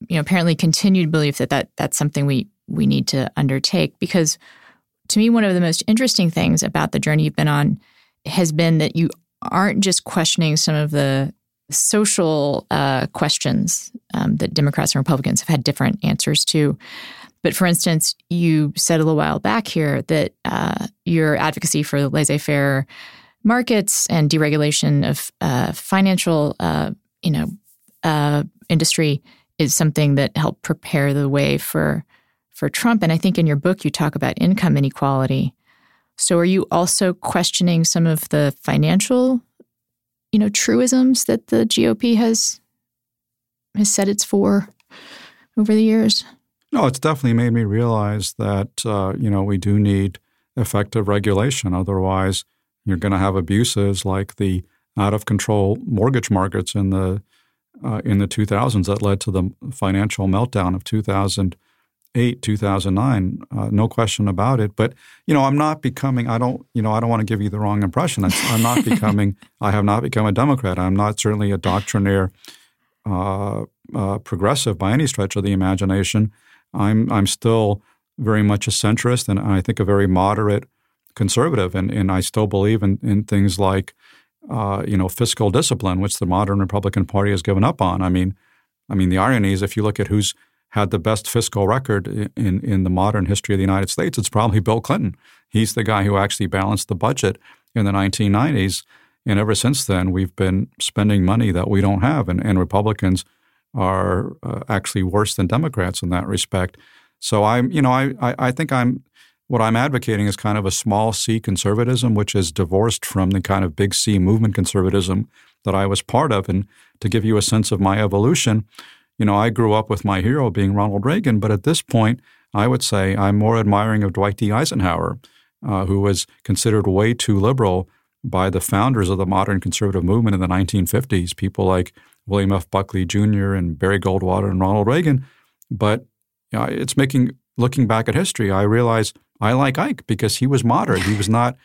Speaker 1: you know apparently continued belief that, that that's something we we need to undertake because to me one of the most interesting things about the journey you've been on has been that you aren't just questioning some of the social uh, questions um, that Democrats and Republicans have had different answers to. But for instance, you said a little while back here that uh, your advocacy for laissez faire markets and deregulation of uh, financial, uh, you know, uh, industry is something that helped prepare the way for for Trump. And I think in your book, you talk about income inequality. So are you also questioning some of the financial, you know, truisms that the GOP has has said it's for over the years?
Speaker 4: No, it's definitely made me realize that uh, you know we do need effective regulation. Otherwise, you're going to have abuses like the out of control mortgage markets in the uh, in the 2000s that led to the financial meltdown of 2008, 2009, uh, no question about it. But, you know, I'm not becoming, I don't, you know, I don't want to give you the wrong impression. I'm not becoming, I have not become a Democrat. I'm not certainly a doctrinaire uh, uh, progressive by any stretch of the imagination. I'm, I'm still very much a centrist and I think a very moderate conservative. And, and I still believe in, in things like, uh, you know, fiscal discipline, which the modern Republican Party has given up on. I mean, I mean, the irony is if you look at who's had the best fiscal record in, in the modern history of the United States, it's probably Bill Clinton. He's the guy who actually balanced the budget in the 1990s. And ever since then, we've been spending money that we don't have. And, and Republicans are uh, actually worse than Democrats in that respect. So I'm, you know, I, I, I think I'm, what I'm advocating is kind of a small c conservatism, which is divorced from the kind of big C movement conservatism that I was part of. And to give you a sense of my evolution, you know, I grew up with my hero being Ronald Reagan, but at this point, I would say I'm more admiring of Dwight D. Eisenhower, uh, who was considered way too liberal by the founders of the modern conservative movement in the 1950s, people like William F. Buckley Jr. and Barry Goldwater and Ronald Reagan. But you know, it's making looking back at history, I realize I like Ike because he was moderate. He was not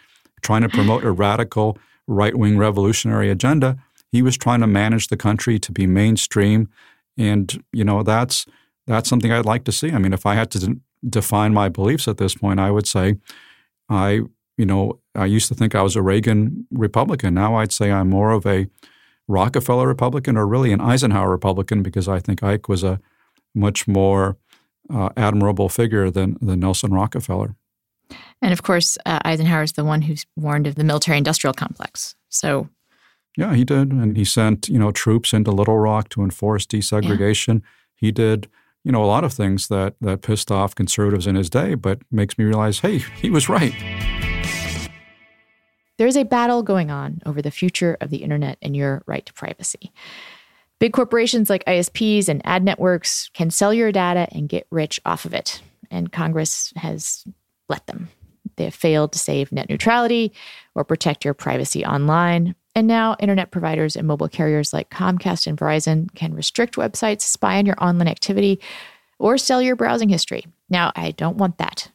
Speaker 4: trying to promote a radical right wing revolutionary agenda. He was trying to manage the country to be mainstream, and you know that's that's something I'd like to see. I mean, if I had to define my beliefs at this point, I would say I you know I used to think I was a Reagan Republican. Now I'd say I'm more of a Rockefeller Republican or really an Eisenhower Republican because I think Ike was a much more uh, admirable figure than, than Nelson Rockefeller.
Speaker 1: And of course, uh, Eisenhower is the one who's warned of the military-industrial complex. So,
Speaker 4: yeah, he did, and he sent you know troops into Little Rock to enforce desegregation. Yeah. He did you know a lot of things that that pissed off conservatives in his day, but makes me realize, hey, he was right.
Speaker 1: There is a battle going on over the future of the internet and your right to privacy. Big corporations like ISPs and ad networks can sell your data and get rich off of it. And Congress has let them. They have failed to save net neutrality or protect your privacy online. And now, internet providers and mobile carriers like Comcast and Verizon can restrict websites, spy on your online activity, or sell your browsing history. Now, I don't want that.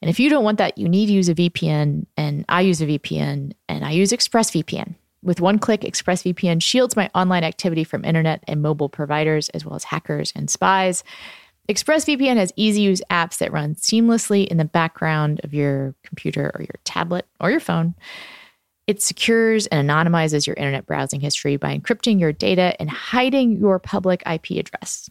Speaker 1: And if you don't want that, you need to use a VPN. And I use a VPN and I use ExpressVPN. With one click, ExpressVPN shields my online activity from internet and mobile providers, as well as hackers and spies. ExpressVPN has easy use apps that run seamlessly in the background of your computer or your tablet or your phone. It secures and anonymizes your internet browsing history by encrypting your data and hiding your public IP address.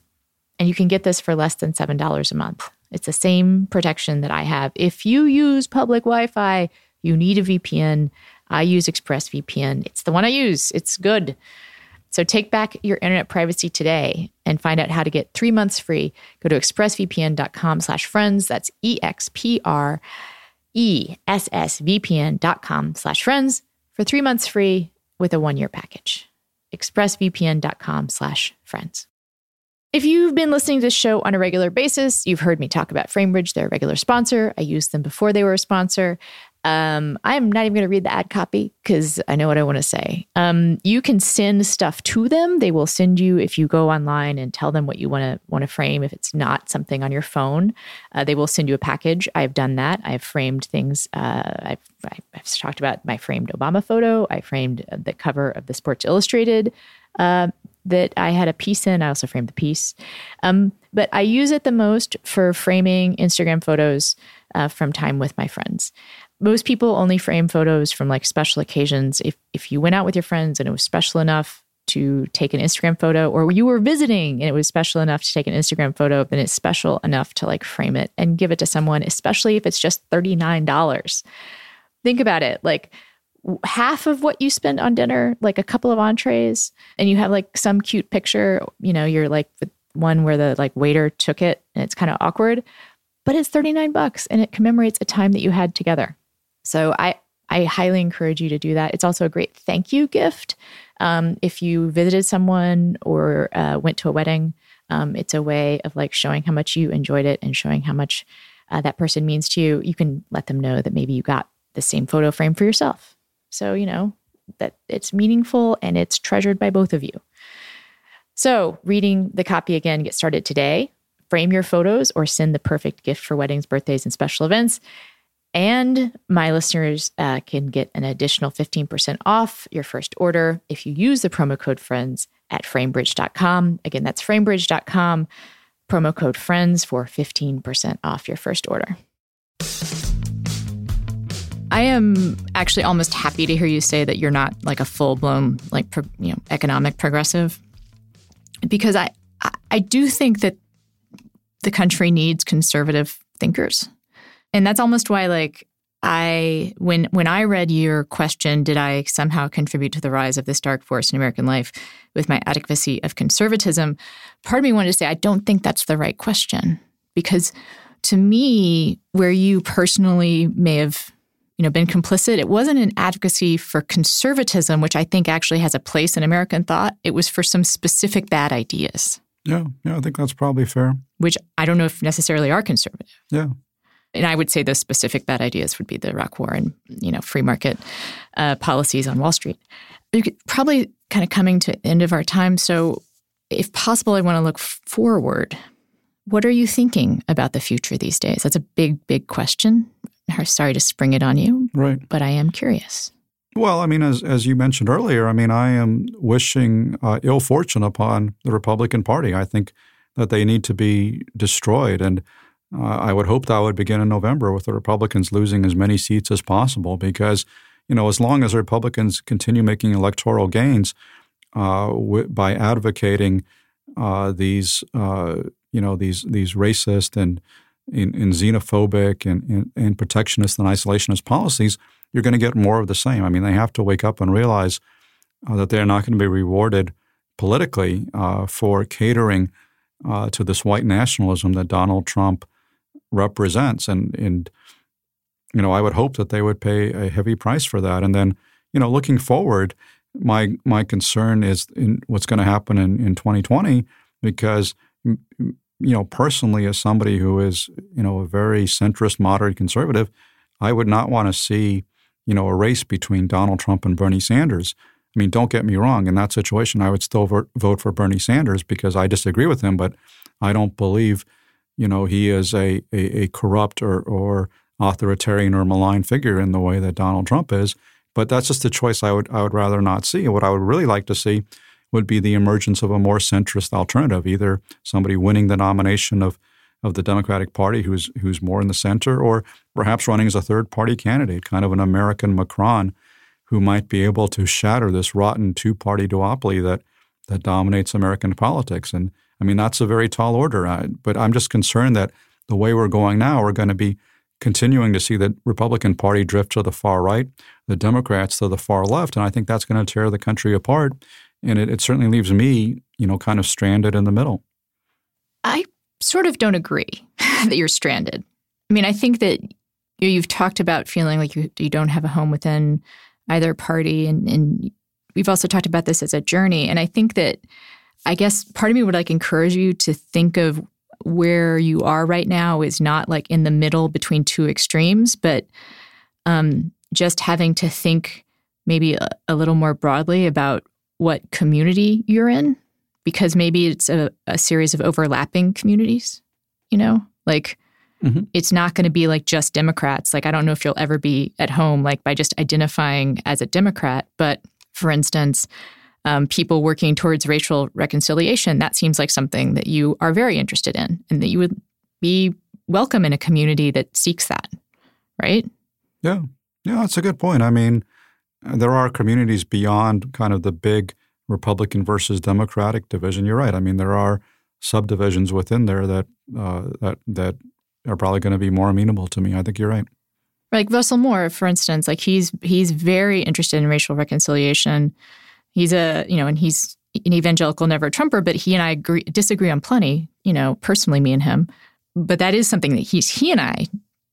Speaker 1: And you can get this for less than $7 a month. It's the same protection that I have. If you use public Wi Fi, you need a VPN. I use ExpressVPN. It's the one I use. It's good. So take back your internet privacy today and find out how to get three months free. Go to expressvpn.com slash friends. That's E-X-P-R-E-S-S-V-P-N dot com slash friends for three months free with a one-year package. expressvpn.com slash friends. If you've been listening to this show on a regular basis, you've heard me talk about FrameBridge. They're a regular sponsor. I used them before they were a sponsor. Um, I'm not even going to read the ad copy because I know what I want to say. Um, you can send stuff to them. They will send you if you go online and tell them what you want to want to frame. If it's not something on your phone, uh, they will send you a package. I've done that. I've framed things. Uh, I've, I've talked about my framed Obama photo. I framed the cover of the Sports Illustrated uh, that I had a piece in. I also framed the piece. Um, but I use it the most for framing Instagram photos uh, from time with my friends most people only frame photos from like special occasions. If if you went out with your friends and it was special enough to take an Instagram photo, or you were visiting and it was special enough to take an Instagram photo, then it's special enough to like frame it and give it to someone, especially if it's just $39. Think about it. Like half of what you spend on dinner, like a couple of entrees, and you have like some cute picture, you know, you're like the one where the like waiter took it and it's kind of awkward, but it's 39 bucks and it commemorates a time that you had together. So I, I highly encourage you to do that. It's also a great thank you gift. Um, if you visited someone or uh, went to a wedding, um, it's a way of like showing how much you enjoyed it and showing how much uh, that person means to you. You can let them know that maybe you got the same photo frame for yourself. So, you know, that it's meaningful and it's treasured by both of you. So, reading the copy again, get started today. Frame your photos or send the perfect gift for weddings, birthdays, and special events. And my listeners uh, can get an additional 15% off your first order if you use the promo code FRIENDS at framebridge.com. Again, that's framebridge.com, promo code FRIENDS for 15% off your first order. I am actually almost happy to hear you say that you're not like a full blown like pro, you know economic progressive because I I do think that the country needs conservative thinkers. And that's almost why like I when when I read your question, did I somehow contribute to the rise of this dark force in American life with my advocacy of conservatism? Part of me wanted to say I don't think that's the right question because to me, where you personally may have you know been complicit, it wasn't an advocacy for conservatism, which I think actually has a place in American thought. It was for some specific bad ideas.
Speaker 4: Yeah, yeah, I think that's probably fair.
Speaker 1: Which I don't know if necessarily are conservative.
Speaker 4: Yeah
Speaker 1: and I would say the specific bad ideas would be the Iraq War and you know free market uh, policies on Wall Street. Probably kind of coming to the end of our time. So, if possible, I want to look forward. what are you thinking about the future these days? That's a big, big question. Sorry to spring it on you,
Speaker 4: right?
Speaker 1: But I am curious.
Speaker 4: Well, I mean, as as you mentioned earlier, I mean, I am wishing uh, ill fortune upon the Republican Party. I think that they need to be destroyed, and uh, I would hope that would begin in November with the Republicans losing as many seats as possible. Because you know, as long as the Republicans continue making electoral gains uh, w- by advocating uh, these, uh, you know, these these racist and, and, and xenophobic and, and, and protectionist and isolationist policies, you're going to get more of the same. I mean, they have to wake up and realize uh, that they're not going to be rewarded politically uh, for catering uh, to this white nationalism that Donald Trump represents. And, and, you know, I would hope that they would pay a heavy price for that. And then, you know, looking forward, my my concern is in what's going to happen in, in 2020 because you know personally as somebody who is you know a very centrist moderate conservative I would not want to see you know, a race between Donald Trump and Bernie Sanders. I mean, don't get me wrong. In that situation, I would still vote for Bernie Sanders because I disagree with him, but I don't believe, you know, he is a, a, a corrupt or, or authoritarian or malign figure in the way that Donald Trump is. But that's just a choice I would I would rather not see. What I would really like to see would be the emergence of a more centrist alternative, either somebody winning the nomination of of the Democratic Party who's who's more in the center, or perhaps running as a third party candidate, kind of an American Macron, who might be able to shatter this rotten two party duopoly that that dominates American politics. And I mean that's a very tall order. I, but I'm just concerned that the way we're going now, we're going to be continuing to see the Republican Party drift to the far right, the Democrats to the far left, and I think that's going to tear the country apart. And it, it certainly leaves me, you know, kind of stranded in the middle.
Speaker 1: I sort of don't agree that you're stranded. I mean, I think that you've talked about feeling like you, you don't have a home within either party, and, and we've also talked about this as a journey. And I think that, I guess, part of me would like encourage you to think of where you are right now is not like in the middle between two extremes, but um, just having to think maybe a, a little more broadly about what community you're in because maybe it's a, a series of overlapping communities, you know? Like mm-hmm. it's not going to be like just Democrats. Like I don't know if you'll ever be at home like by just identifying as a Democrat, but for instance, um, people working towards racial reconciliation, that seems like something that you are very interested in and that you would be welcome in a community that seeks that, right?
Speaker 4: Yeah. Yeah, that's a good point. I mean, there are communities beyond kind of the big Republican versus Democratic division, you're right. I mean, there are subdivisions within there that uh, that that are probably going to be more amenable to me. I think you're right.
Speaker 1: Like Russell Moore, for instance, like he's he's very interested in racial reconciliation. He's a you know, and he's an evangelical, never a Trumper, but he and I agree, disagree on plenty. You know, personally, me and him. But that is something that he's he and I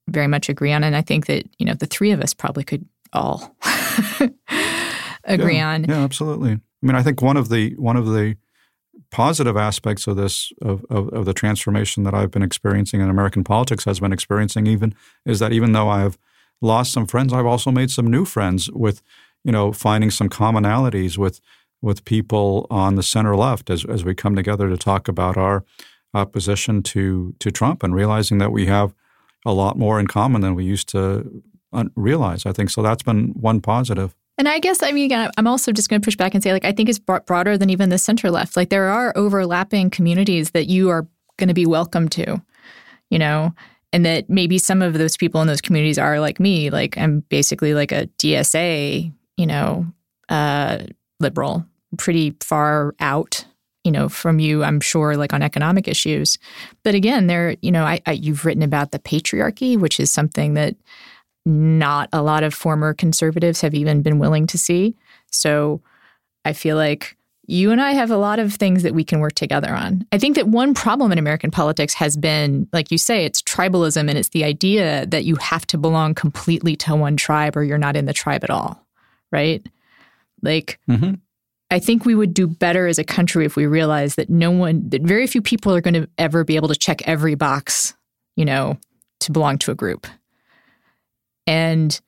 Speaker 1: very much agree on, and I think that you know the three of us probably could all agree
Speaker 4: yeah,
Speaker 1: on.
Speaker 4: Yeah, absolutely. I mean, I think one of the one of the positive aspects of this of, of, of, the transformation that I've been experiencing in American politics has been experiencing even is that even though I've lost some friends, I've also made some new friends with you know finding some commonalities with with people on the center left as as we come together to talk about our opposition to to Trump and realizing that we have a lot more in common than we used to realize. I think so. That's been one positive.
Speaker 1: And I guess, I mean, again, I'm also just going to push back and say, like, I think it's broader than even the center left. Like, there are overlapping communities that you are going to be welcome to, you know, and that maybe some of those people in those communities are like me. Like, I'm basically like a DSA, you know, uh, liberal, pretty far out, you know, from you, I'm sure, like on economic issues. But again, there, you know, I, I you've written about the patriarchy, which is something that not a lot of former conservatives have even been willing to see. So I feel like you and I have a lot of things that we can work together on. I think that one problem in American politics has been, like you say, it's tribalism and it's the idea that you have to belong completely to one tribe or you're not in the tribe at all, right? Like, mm-hmm. I think we would do better as a country if we realized that no one, that very few people are going to ever be able to check every box, you know, to belong to a group. And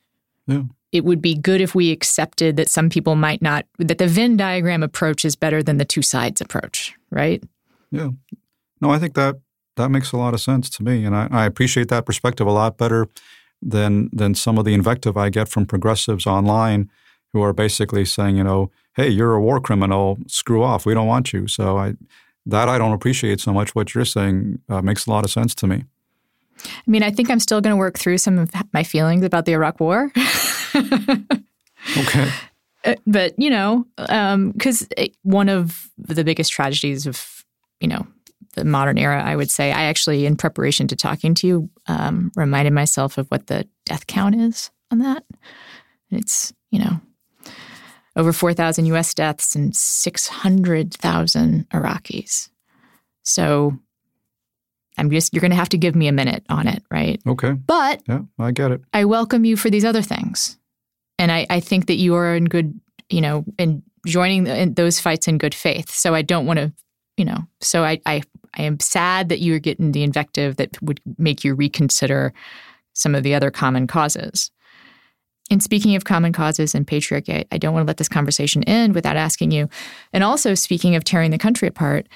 Speaker 1: yeah. it would be good if we accepted that some people might not, that the Venn diagram approach is better than the two sides approach, right?
Speaker 4: Yeah. No, I think that that makes a lot of sense to me, and I, I appreciate that perspective a lot better than than some of the invective I get from progressives online, who are basically saying, you know, hey, you're a war criminal, screw off, we don't want you. So I that I don't appreciate so much. What you're saying uh, makes a lot of sense to me.
Speaker 1: I mean, I think I'm still going to work through some of my feelings about the Iraq War.
Speaker 4: okay.
Speaker 1: Uh, but you know, because um, one of the biggest tragedies of you know the modern era, I would say, I actually, in preparation to talking to you, um, reminded myself of what the death count is on that. It's you know over four thousand U.S. deaths and six hundred thousand Iraqis. So I'm just you're going to have to give me a minute on it, right?
Speaker 4: Okay.
Speaker 1: But
Speaker 4: yeah, I get it.
Speaker 1: I welcome you for these other things. And I, I think that you are in good, you know, in joining the, in those fights in good faith. So I don't want to, you know, so I, I, I am sad that you're getting the invective that would make you reconsider some of the other common causes. And speaking of common causes and patriarchy, I, I don't want to let this conversation end without asking you. And also speaking of tearing the country apart,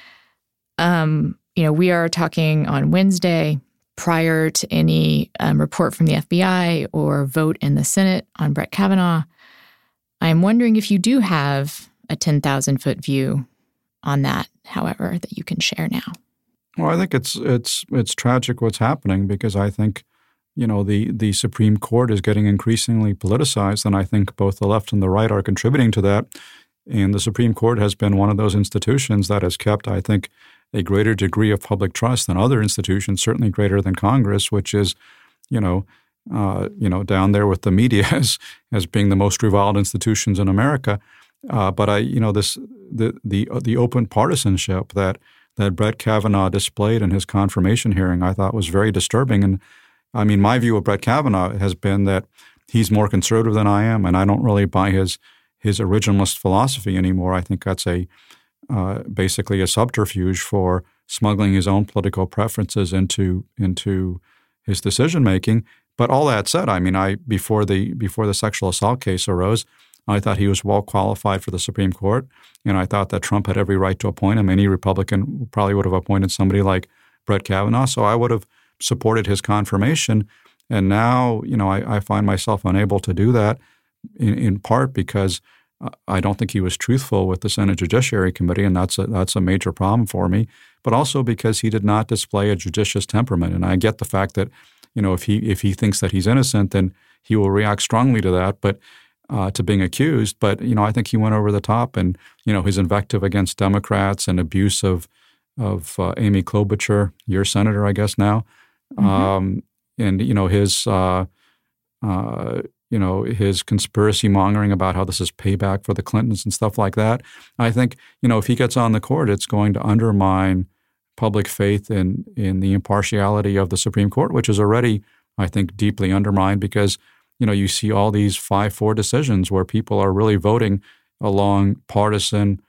Speaker 1: um, you know, we are talking on Wednesday prior to any um, report from the FBI or vote in the Senate on Brett Kavanaugh. I'm wondering if you do have a 10,000 foot view on that, however, that you can share now.
Speaker 4: Well, I think it's it's it's tragic what's happening because I think you know the the Supreme Court is getting increasingly politicized, and I think both the left and the right are contributing to that. And the Supreme Court has been one of those institutions that has kept, I think, a greater degree of public trust than other institutions, certainly greater than Congress, which is, you know, uh, you know, down there with the media as as being the most reviled institutions in America. Uh, but I, you know, this the the the open partisanship that that Brett Kavanaugh displayed in his confirmation hearing, I thought was very disturbing. And I mean, my view of Brett Kavanaugh has been that he's more conservative than I am, and I don't really buy his his originalist philosophy anymore. I think that's a uh, basically a subterfuge for smuggling his own political preferences into into his decision making. But all that said, I mean, I before the before the sexual assault case arose, I thought he was well qualified for the Supreme Court, and I thought that Trump had every right to appoint him. Any Republican probably would have appointed somebody like Brett Kavanaugh, so I would have supported his confirmation. And now, you know, I, I find myself unable to do that, in, in part because I don't think he was truthful with the Senate Judiciary Committee, and that's a, that's a major problem for me. But also because he did not display a judicious temperament, and I get the fact that you know if he if he thinks that he's innocent, then he will react strongly to that. But uh, to being accused, but you know I think he went over the top, and you know his invective against Democrats and abuse of of uh, Amy Klobuchar, your senator, I guess now, mm-hmm. um, and you know his. Uh, uh you know, his conspiracy mongering about how this is payback for the Clintons and stuff like that. I think, you know, if he gets on the court, it's going to undermine public faith in in the impartiality of the Supreme Court, which is already, I think, deeply undermined because, you know, you see all these five four decisions where people are really voting along partisan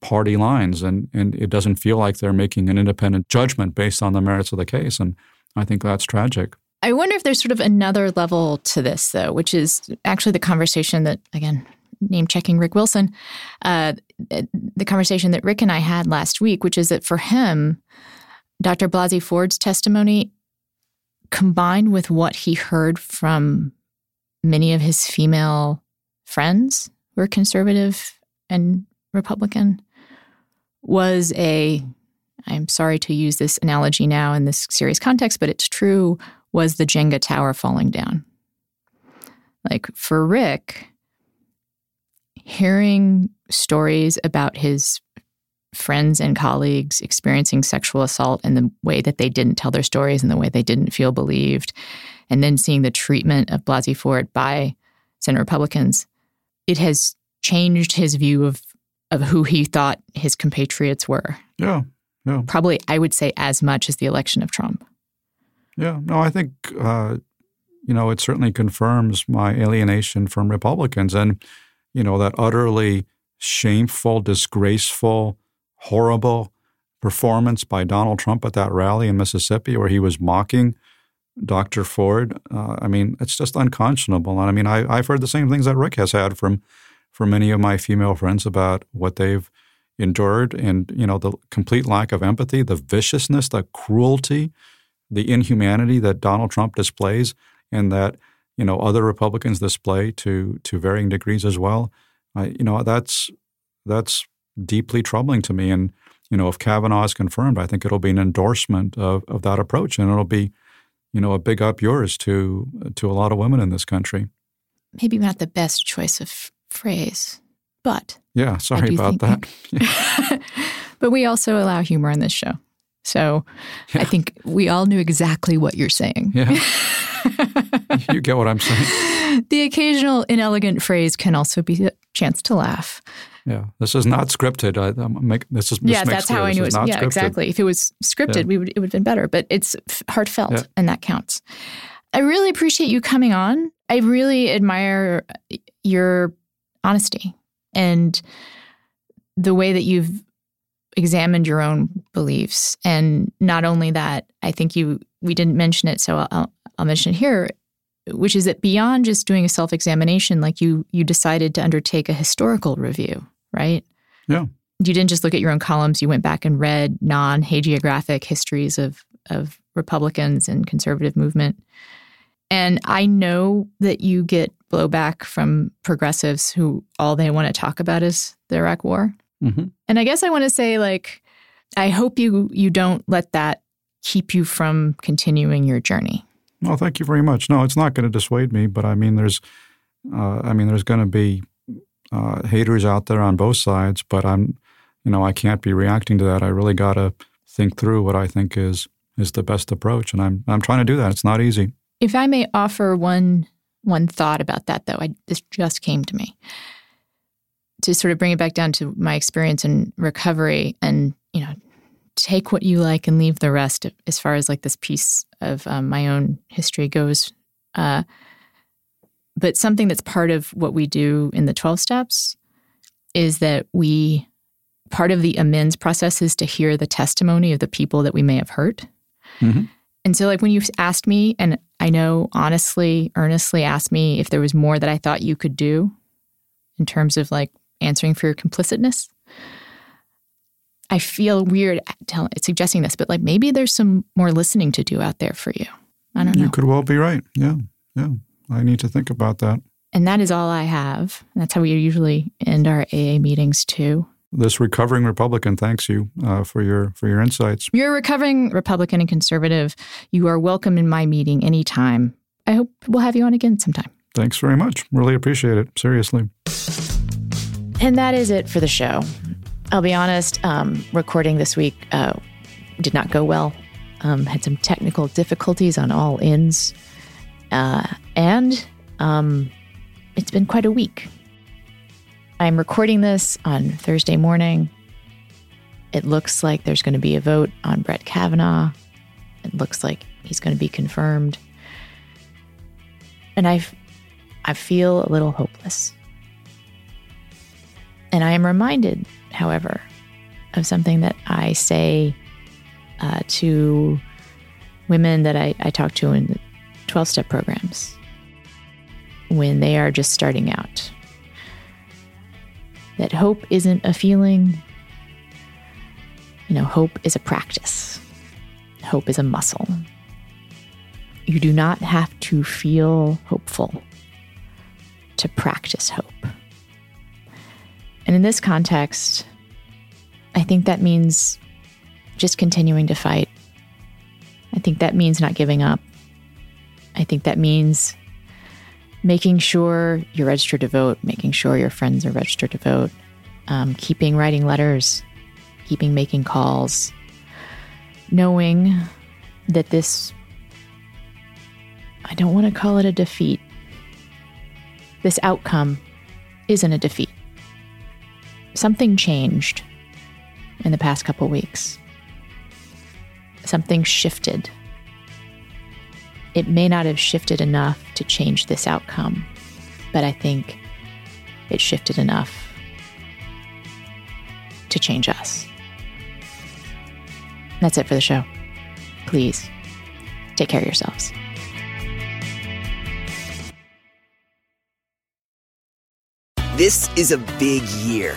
Speaker 4: party lines and and it doesn't feel like they're making an independent judgment based on the merits of the case. And I think that's tragic.
Speaker 1: I wonder if there's sort of another level to this, though, which is actually the conversation that, again, name checking Rick Wilson, uh, the conversation that Rick and I had last week, which is that for him, Dr. Blasey Ford's testimony, combined with what he heard from many of his female friends who are conservative and Republican, was a I'm sorry to use this analogy now in this serious context, but it's true, was the Jenga tower falling down. Like for Rick, hearing stories about his friends and colleagues experiencing sexual assault and the way that they didn't tell their stories and the way they didn't feel believed, and then seeing the treatment of Blasey Ford by Senate Republicans, it has changed his view of of who he thought his compatriots were.
Speaker 4: Yeah. Yeah.
Speaker 1: Probably, I would say, as much as the election of Trump.
Speaker 4: Yeah, no, I think uh, you know it certainly confirms my alienation from Republicans, and you know that utterly shameful, disgraceful, horrible performance by Donald Trump at that rally in Mississippi, where he was mocking Dr. Ford. Uh, I mean, it's just unconscionable, and I mean, I, I've heard the same things that Rick has had from from many of my female friends about what they've endured and you know the complete lack of empathy the viciousness the cruelty the inhumanity that donald trump displays and that you know other republicans display to to varying degrees as well I, you know that's that's deeply troubling to me and you know if kavanaugh is confirmed i think it'll be an endorsement of, of that approach and it'll be you know a big up yours to to a lot of women in this country
Speaker 1: maybe not the best choice of phrase but
Speaker 4: yeah, sorry about that.
Speaker 1: but we also allow humor in this show. So yeah. I think we all knew exactly what you're saying.
Speaker 4: Yeah. you get what I'm saying.
Speaker 1: The occasional inelegant phrase can also be a chance to laugh.
Speaker 4: Yeah, this is not scripted. I, make, this is this
Speaker 1: yeah. That's how I knew it. Was, yeah, scripted. exactly. If it was scripted, yeah. we would it would have been better. But it's heartfelt, yeah. and that counts. I really appreciate you coming on. I really admire your honesty and the way that you've examined your own beliefs. And not only that, I think you we didn't mention it, so I'll, I'll mention it here, which is that beyond just doing a self examination, like you you decided to undertake a historical review, right?
Speaker 4: Yeah.
Speaker 1: You didn't just look at your own columns. You went back and read non hagiographic histories of of Republicans and conservative movement. And I know that you get blowback from progressives who all they want to talk about is the Iraq War. Mm-hmm. And I guess I want to say, like, I hope you you don't let that keep you from continuing your journey.
Speaker 4: Well, thank you very much. No, it's not going to dissuade me, but I mean, there's, uh, I mean, there's going to be uh, haters out there on both sides, but I'm, you know, I can't be reacting to that. I really got to think through what I think is is the best approach, and I'm I'm trying to do that. It's not easy.
Speaker 1: If I may offer one one thought about that, though, I, this just came to me to sort of bring it back down to my experience in recovery, and you know, take what you like and leave the rest. As far as like this piece of um, my own history goes, uh, but something that's part of what we do in the twelve steps is that we part of the amends process is to hear the testimony of the people that we may have hurt. Mm-hmm. And so, like, when you asked me, and I know honestly, earnestly asked me if there was more that I thought you could do in terms of like answering for your complicitness, I feel weird telling, suggesting this, but like maybe there's some more listening to do out there for you. I don't know.
Speaker 4: You could well be right. Yeah. Yeah. I need to think about that.
Speaker 1: And that is all I have. That's how we usually end our AA meetings too
Speaker 4: this recovering Republican thanks you uh, for your for your insights.
Speaker 1: You're a recovering Republican and conservative. You are welcome in my meeting anytime. I hope we'll have you on again sometime.
Speaker 4: Thanks very much. Really appreciate it. Seriously.
Speaker 1: And that is it for the show. I'll be honest, um, recording this week uh, did not go well. Um, had some technical difficulties on all ends. Uh, and um, it's been quite a week. I'm recording this on Thursday morning. It looks like there's going to be a vote on Brett Kavanaugh. It looks like he's going to be confirmed. And I, I feel a little hopeless. And I am reminded, however, of something that I say uh, to women that I, I talk to in 12 step programs when they are just starting out that hope isn't a feeling. You know, hope is a practice, hope is a muscle. You do not have to feel hopeful to practice hope. And in this context, I think that means just continuing to fight. I think that means not giving up. I think that means making sure you're registered to vote, making sure your friends are registered to vote, um, keeping writing letters, keeping making calls, knowing that this, I don't want to call it a defeat, this outcome isn't a defeat. Something changed in the past couple weeks. Something shifted it may not have shifted enough to change this outcome, but I think it shifted enough to change us. That's it for the show. Please take care of yourselves.
Speaker 5: This is a big year.